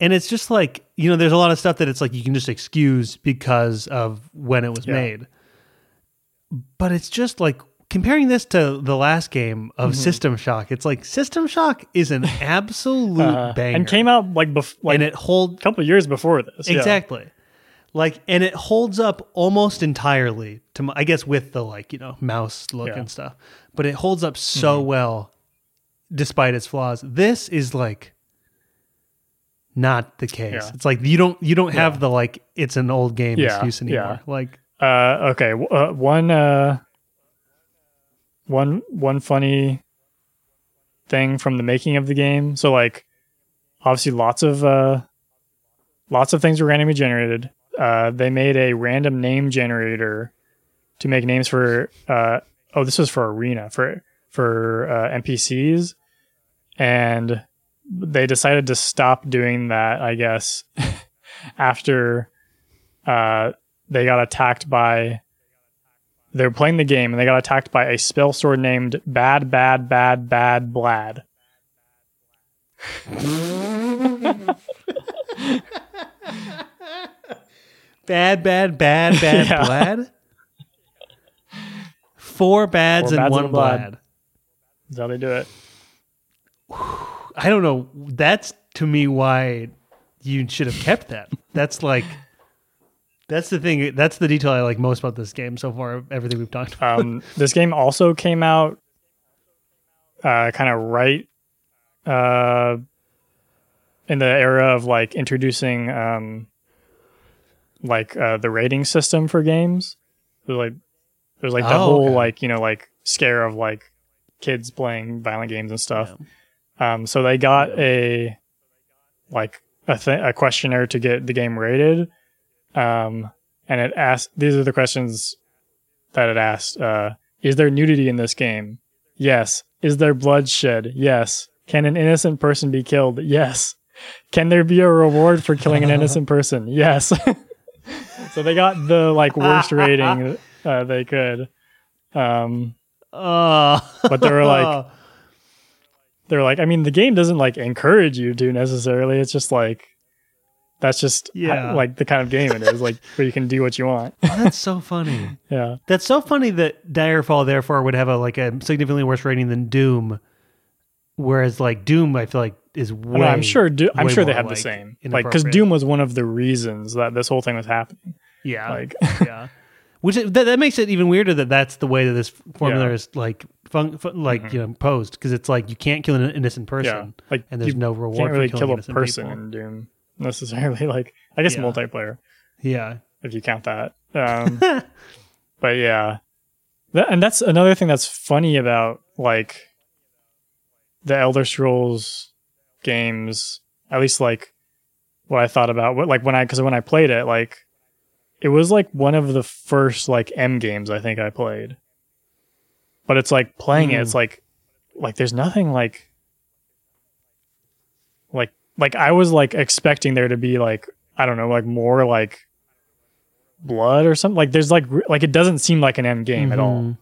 and it's just like you know there's a lot of stuff that it's like you can just excuse because of when it was Yeah. made but it's just like comparing this to the last game of Mm-hmm. system shock it's like system shock is an absolute Uh, banger and came out like bef- like and it hold a couple years before this. yeah. exactly like and it holds up almost entirely to my, i guess with the like you know mouse look Yeah. Mm-hmm. and stuff but it holds up so well despite its flaws this is like not the case Yeah. it's like you don't you don't have the like it's an old game Yeah, excuse anymore like Uh, okay, uh, one uh, one one funny thing from the making of the game. So like, obviously, lots of uh, lots of things were randomly generated. Uh, they made a random name generator to make names for. Uh, oh, this was for arena for for uh, NPCs, and they decided to stop doing that. I guess after uh, they got attacked by they were playing the game and they got attacked by a spell sword named Bad Bad Bad Bad Blad. bad bad bad bad Yeah. blad four bads Four and bads one and blad. blad That's how they do it. I don't know. That's to me why you should have kept that. That's like that's the thing. That's the detail I like most about this game so far. Everything we've talked about. Um, this game also came out uh, kind of right uh, in the era of like introducing um, like uh, the rating system for games. Was like there's like the Oh, whole okay. like you know like scare of like kids playing violent games and stuff. Um, so they got a like a th- a questionnaire to get the game rated, um, and it asked. These are the questions that it asked. Uh, is there nudity in this game? Yes. Is there bloodshed? Yes. Can an innocent person be killed? Yes. Can there be a reward for killing an innocent person? Yes. so they got the like worst rating uh, they could. Um, Oh, But they were like- they're like, I mean, the game doesn't like encourage you to necessarily. It's just like that's just Yeah. like the kind of game it is, like where you can do what you want. Oh, that's so funny. yeah, That's so funny that Direfall therefore would have a like a significantly worse rating than Doom, whereas like Doom I feel like is I way. I'm sure. Do- I'm sure they have the same, like because. Doom was one of the reasons that this whole thing was happening. Yeah, Like, yeah. Which that, that makes it even weirder that that's the way that this formula Yeah. Mm-hmm. is like fun, fun, like you know posed because it's like you can't kill an innocent person yeah, like and there's no reward can't really for killing kill a innocent person people. in Doom necessarily. Like, I guess Yeah. multiplayer Yeah, if you count that. Um, but yeah, That- and that's another thing that's funny about like the Elder Scrolls games. At least like what I thought about what like when I because when I played it like it was like one of the first like M games I think I played. But it's like playing it, Mm. it's like like there's nothing like like like I was like expecting there to be like I don't know like more like blood or something. Like there's like like it doesn't seem like an end game at all. Mhm.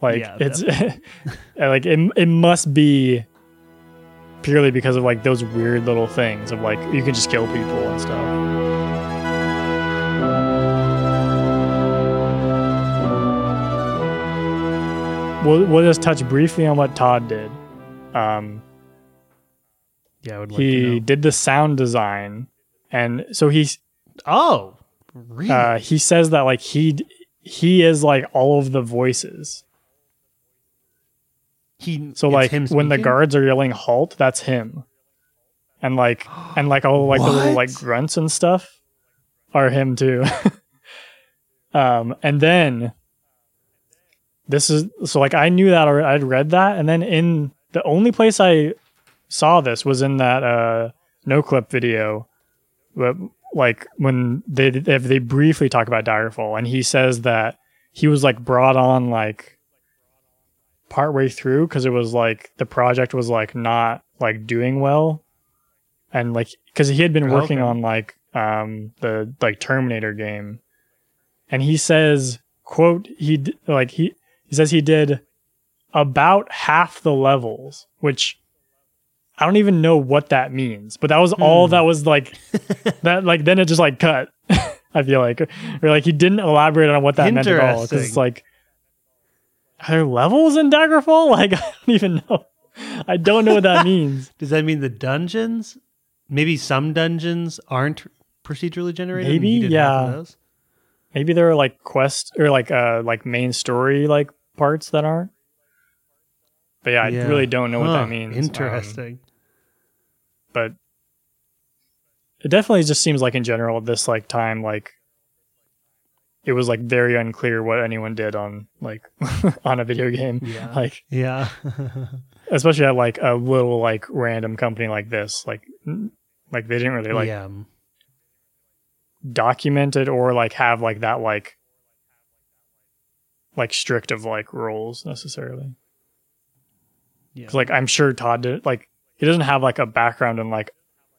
Like Yeah, it's like it it must be purely because of like those weird little things of like you can just kill people and stuff. We'll, we'll just touch briefly on what Todd did. Um, Yeah, I would like he did the sound design, and so he's Oh, really? uh, he says that like he he is like all of the voices. he So like when the guards are yelling halt, that's him. And like and like all like the little like grunts and stuff are him too. um and then this is so like I knew that already, I'd read that and then in the only place I saw this was in that uh Noclip video. But like when they if they briefly talk about Daggerfall and he says that he was like brought on like partway through because it was like the project was like not like doing well. And like because he had been working Okay. on like um the like terminator game. And he says quote he like he he says he did about half the levels which i don't even know what that means but that was all Hmm. that was like that like then it just like cut i feel like or like he didn't elaborate on what that meant at all because it's like are there levels in Daggerfall? Like I don't even know. I don't know what that means. Does that mean the dungeons? Maybe some dungeons aren't procedurally generated. Maybe, he did half of yeah. Maybe there are like quest or like uh like main story like parts that aren't. But yeah, I really don't know what that means. Um, Interesting. but it definitely just seems like in general at this like time like it was like very unclear what anyone did on like on a video game. yeah. Like yeah. especially at like a little like random company like this. Like like they didn't really like yeah. document it or like have like that like like strict of like rules necessarily. Yeah. 'Cause, like I'm sure Todd did like he doesn't have like a background in like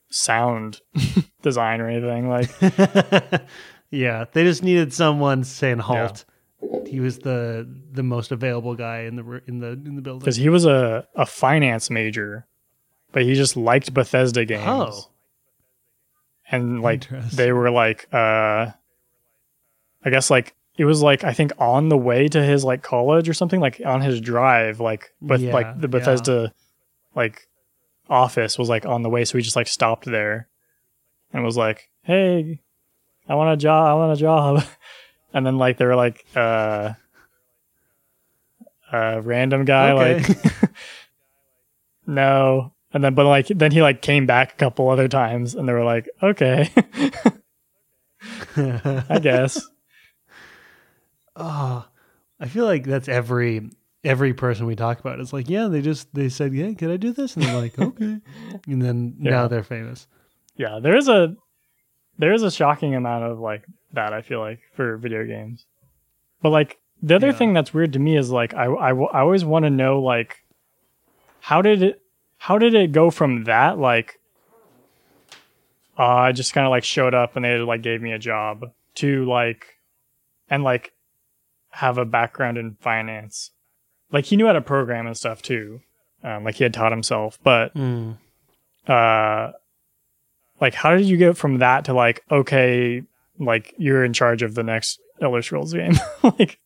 sound design or anything. Like yeah. They just needed someone saying halt. He was the the most available guy in the in the in the building. because he was a a finance major, but he just liked Bethesda games. Oh. and like they were like uh I guess like it was like I think on the way to his like college or something like on his drive like but Yeah, like the yeah. Bethesda like office was like on the way so he just like stopped there and was like hey I want a job I want a job and then like they were like uh a random guy Okay. like no and then but like then he like came back a couple other times and they were like okay I guess oh, I feel like that's every every person we talk about. It's like, yeah, they just they said, yeah, can I do this? And they're like, okay, and then Yeah. now they're famous. yeah there is a there is a shocking amount of like that i feel like for video games but like the other Yeah. thing that's weird to me is like i i, I always want to know like how did it how did it go from that like uh, i just kind of like showed up and they like gave me a job to like and like have a background in finance like he knew how to program and stuff too um, like he had taught himself but Mm. uh like how did you get from that to like okay like you're in charge of the next Elder Scrolls game like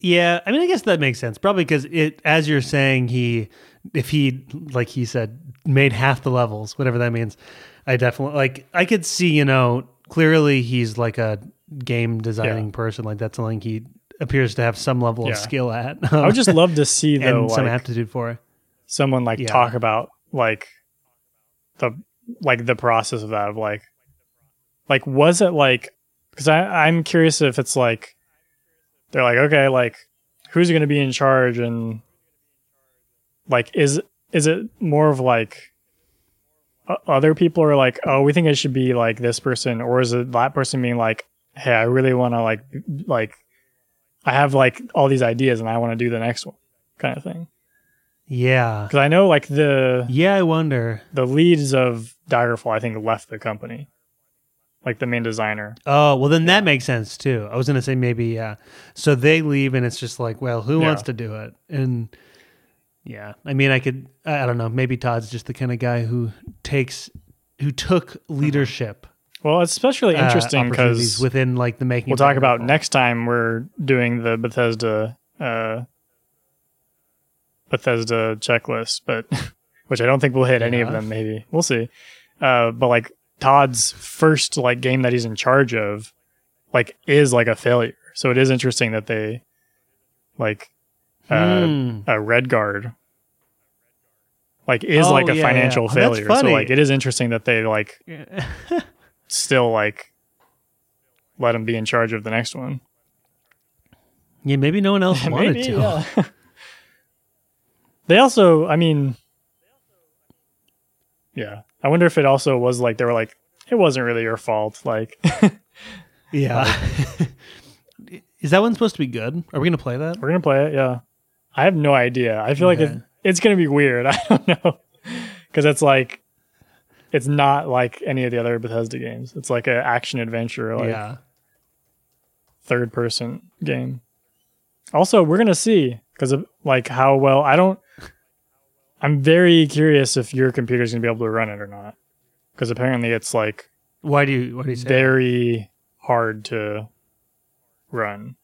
Yeah, I mean, I guess that makes sense. Probably because it, as you're saying, he, if he, like he said, made half the levels, whatever that means. I definitely like. I could see, you know, clearly he's like a game designing person. Like that's something he appears to have some level Yeah. of skill at. I would just love to see though and some like aptitude for it. someone like Yeah. talk about like the like the process of that of like like was it like because I I'm curious if it's like they're like okay like who's going to be in charge and like is is it more of like other people are like oh we think it should be like this person or is it that person being like hey I really want to like like I have like all these ideas and I want to do the next one kind of thing Yeah. Because I know like the Yeah, I wonder. the leads of Daggerfall, I think, left the company, like the main designer. Oh, well, then that makes sense too. I was going to say maybe, yeah. So they leave, and it's just like, well, who Yeah. wants to do it? And yeah, I mean, I could, I don't know. Maybe Todd's just the kind of guy who takes, who took leadership. Well, it's especially uh, interesting because within like the making. we'll talk about next time we're doing the Bethesda uh, Bethesda checklist, but which I don't think we'll hit any of them. Maybe we'll see. Uh, but like Todd's first like game that he's in charge of, like is like a failure. So it is interesting that they like uh, Hmm. a Redguard like is Oh, like a yeah, financial yeah. Oh, failure. So like it is interesting that they like still like let him be in charge of the next one. yeah, maybe no one else wanted Maybe, to. yeah. they also, I mean, yeah. I wonder if it also was like they were like, it wasn't really your fault. Like, Yeah. Is that one supposed to be good? Are we going to play that? we're gonna play it. Yeah, I have no idea. I feel like Okay. it, it's gonna be weird. I don't know because it's like it's not like any of the other Bethesda games. It's like an action adventure, like yeah. third person game. Also, we're gonna see because of like how well I don't. I'm very curious if your computer's gonna be able to run it or not, because apparently it's like Why do you? What do you say? very hard to run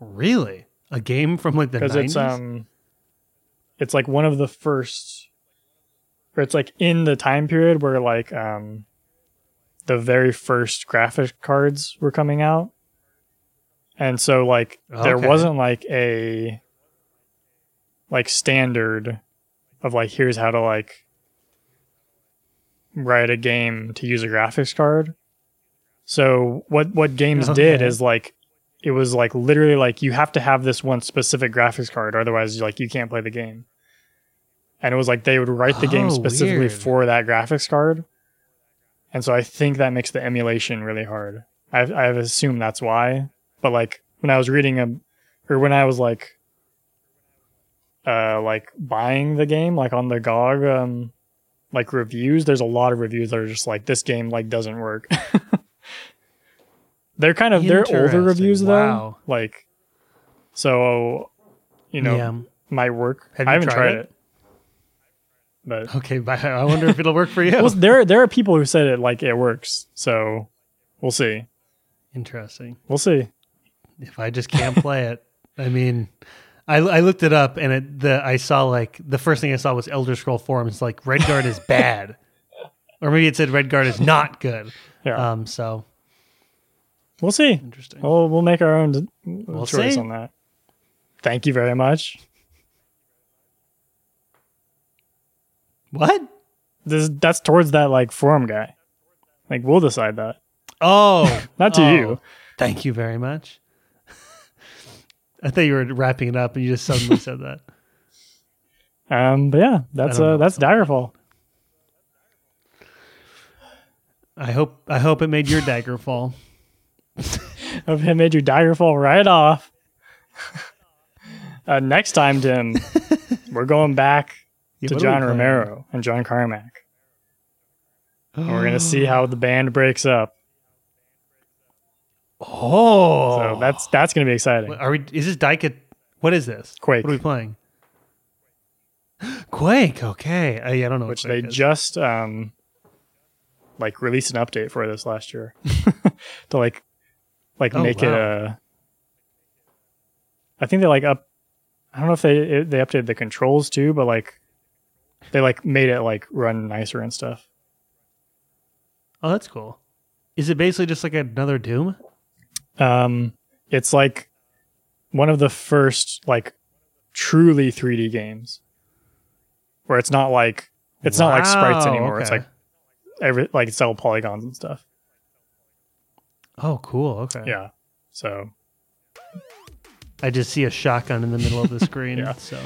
Really? A game from like the because it's um, it's like one of the first, or it's like in the time period where like um, the very first graphic cards were coming out, and so like there Okay. wasn't like a like standard of like here's how to like write a game to use a graphics card. So what what games did is like it was like literally like you have to have this one specific graphics card otherwise like you can't play the game. And it was like they would write the game Oh, specifically weird. for that graphics card. And so I think that makes the emulation really hard. I've I've assumed that's why. But like when I was reading a or when I was like uh like buying the game like on the GOG um like reviews there's a lot of reviews that are just like this game like doesn't work. they're kind of they're older reviews Wow. though. Like so you know yeah. might work. Have I haven't tried tried, it? it. But Okay, but I wonder if it'll work for you. well, there there are people who said it like it works. So we'll see. Interesting. We'll see. If I just can't play it, I mean, I, I looked it up and it the I saw like the first thing I saw was Elder Scroll forums like Redguard is bad, or maybe it said Redguard is not good. Yeah. Um. So we'll see. interesting. We'll we'll make our own d- choice see. on that. Thank you very much. What? This that's towards that like forum guy. Like we'll decide that. Oh, Not to oh, you. Thank you very much. I thought you were wrapping it up and you just suddenly said that. Um, but yeah, that's uh that's Daggerfall. I hope I hope it made your dagger fall. Hope it made you Daggerfall right off. uh, next time, Tim, we're going back Yeah, to what are we John? Romero and John Carmack. And we're gonna see how the band breaks up. Oh, So that's that's gonna be exciting. Are we? Is this Dyke? What is this? Quake. What are we playing? Quake. Okay. I, I don't know. which what they is. just um like released an update for this last year to like like Oh, make it wow. uh I think they like up I don't know if they it, they updated the controls too but like they like made it like run nicer and stuff. Oh, that's cool. Is it basically just like another Doom? Um it's like one of the first like truly 3D games where it's not like it's not like sprites Wow, anymore. It's like every like it's all polygons and stuff. Oh, cool. Okay. Yeah. So I just see a shotgun in the middle of the screen. Yeah. So.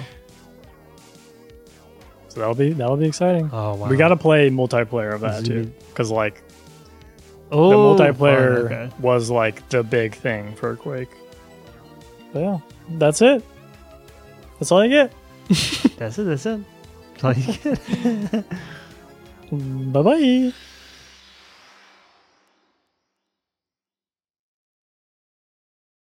So that'll be that'll be exciting. Oh wow. We got to play multiplayer of that too, because like oh, the multiplayer fun, okay. was like the big thing for Quake. But yeah, that's it. That's all I get. That's it. That's it. That's all you get. Bye bye.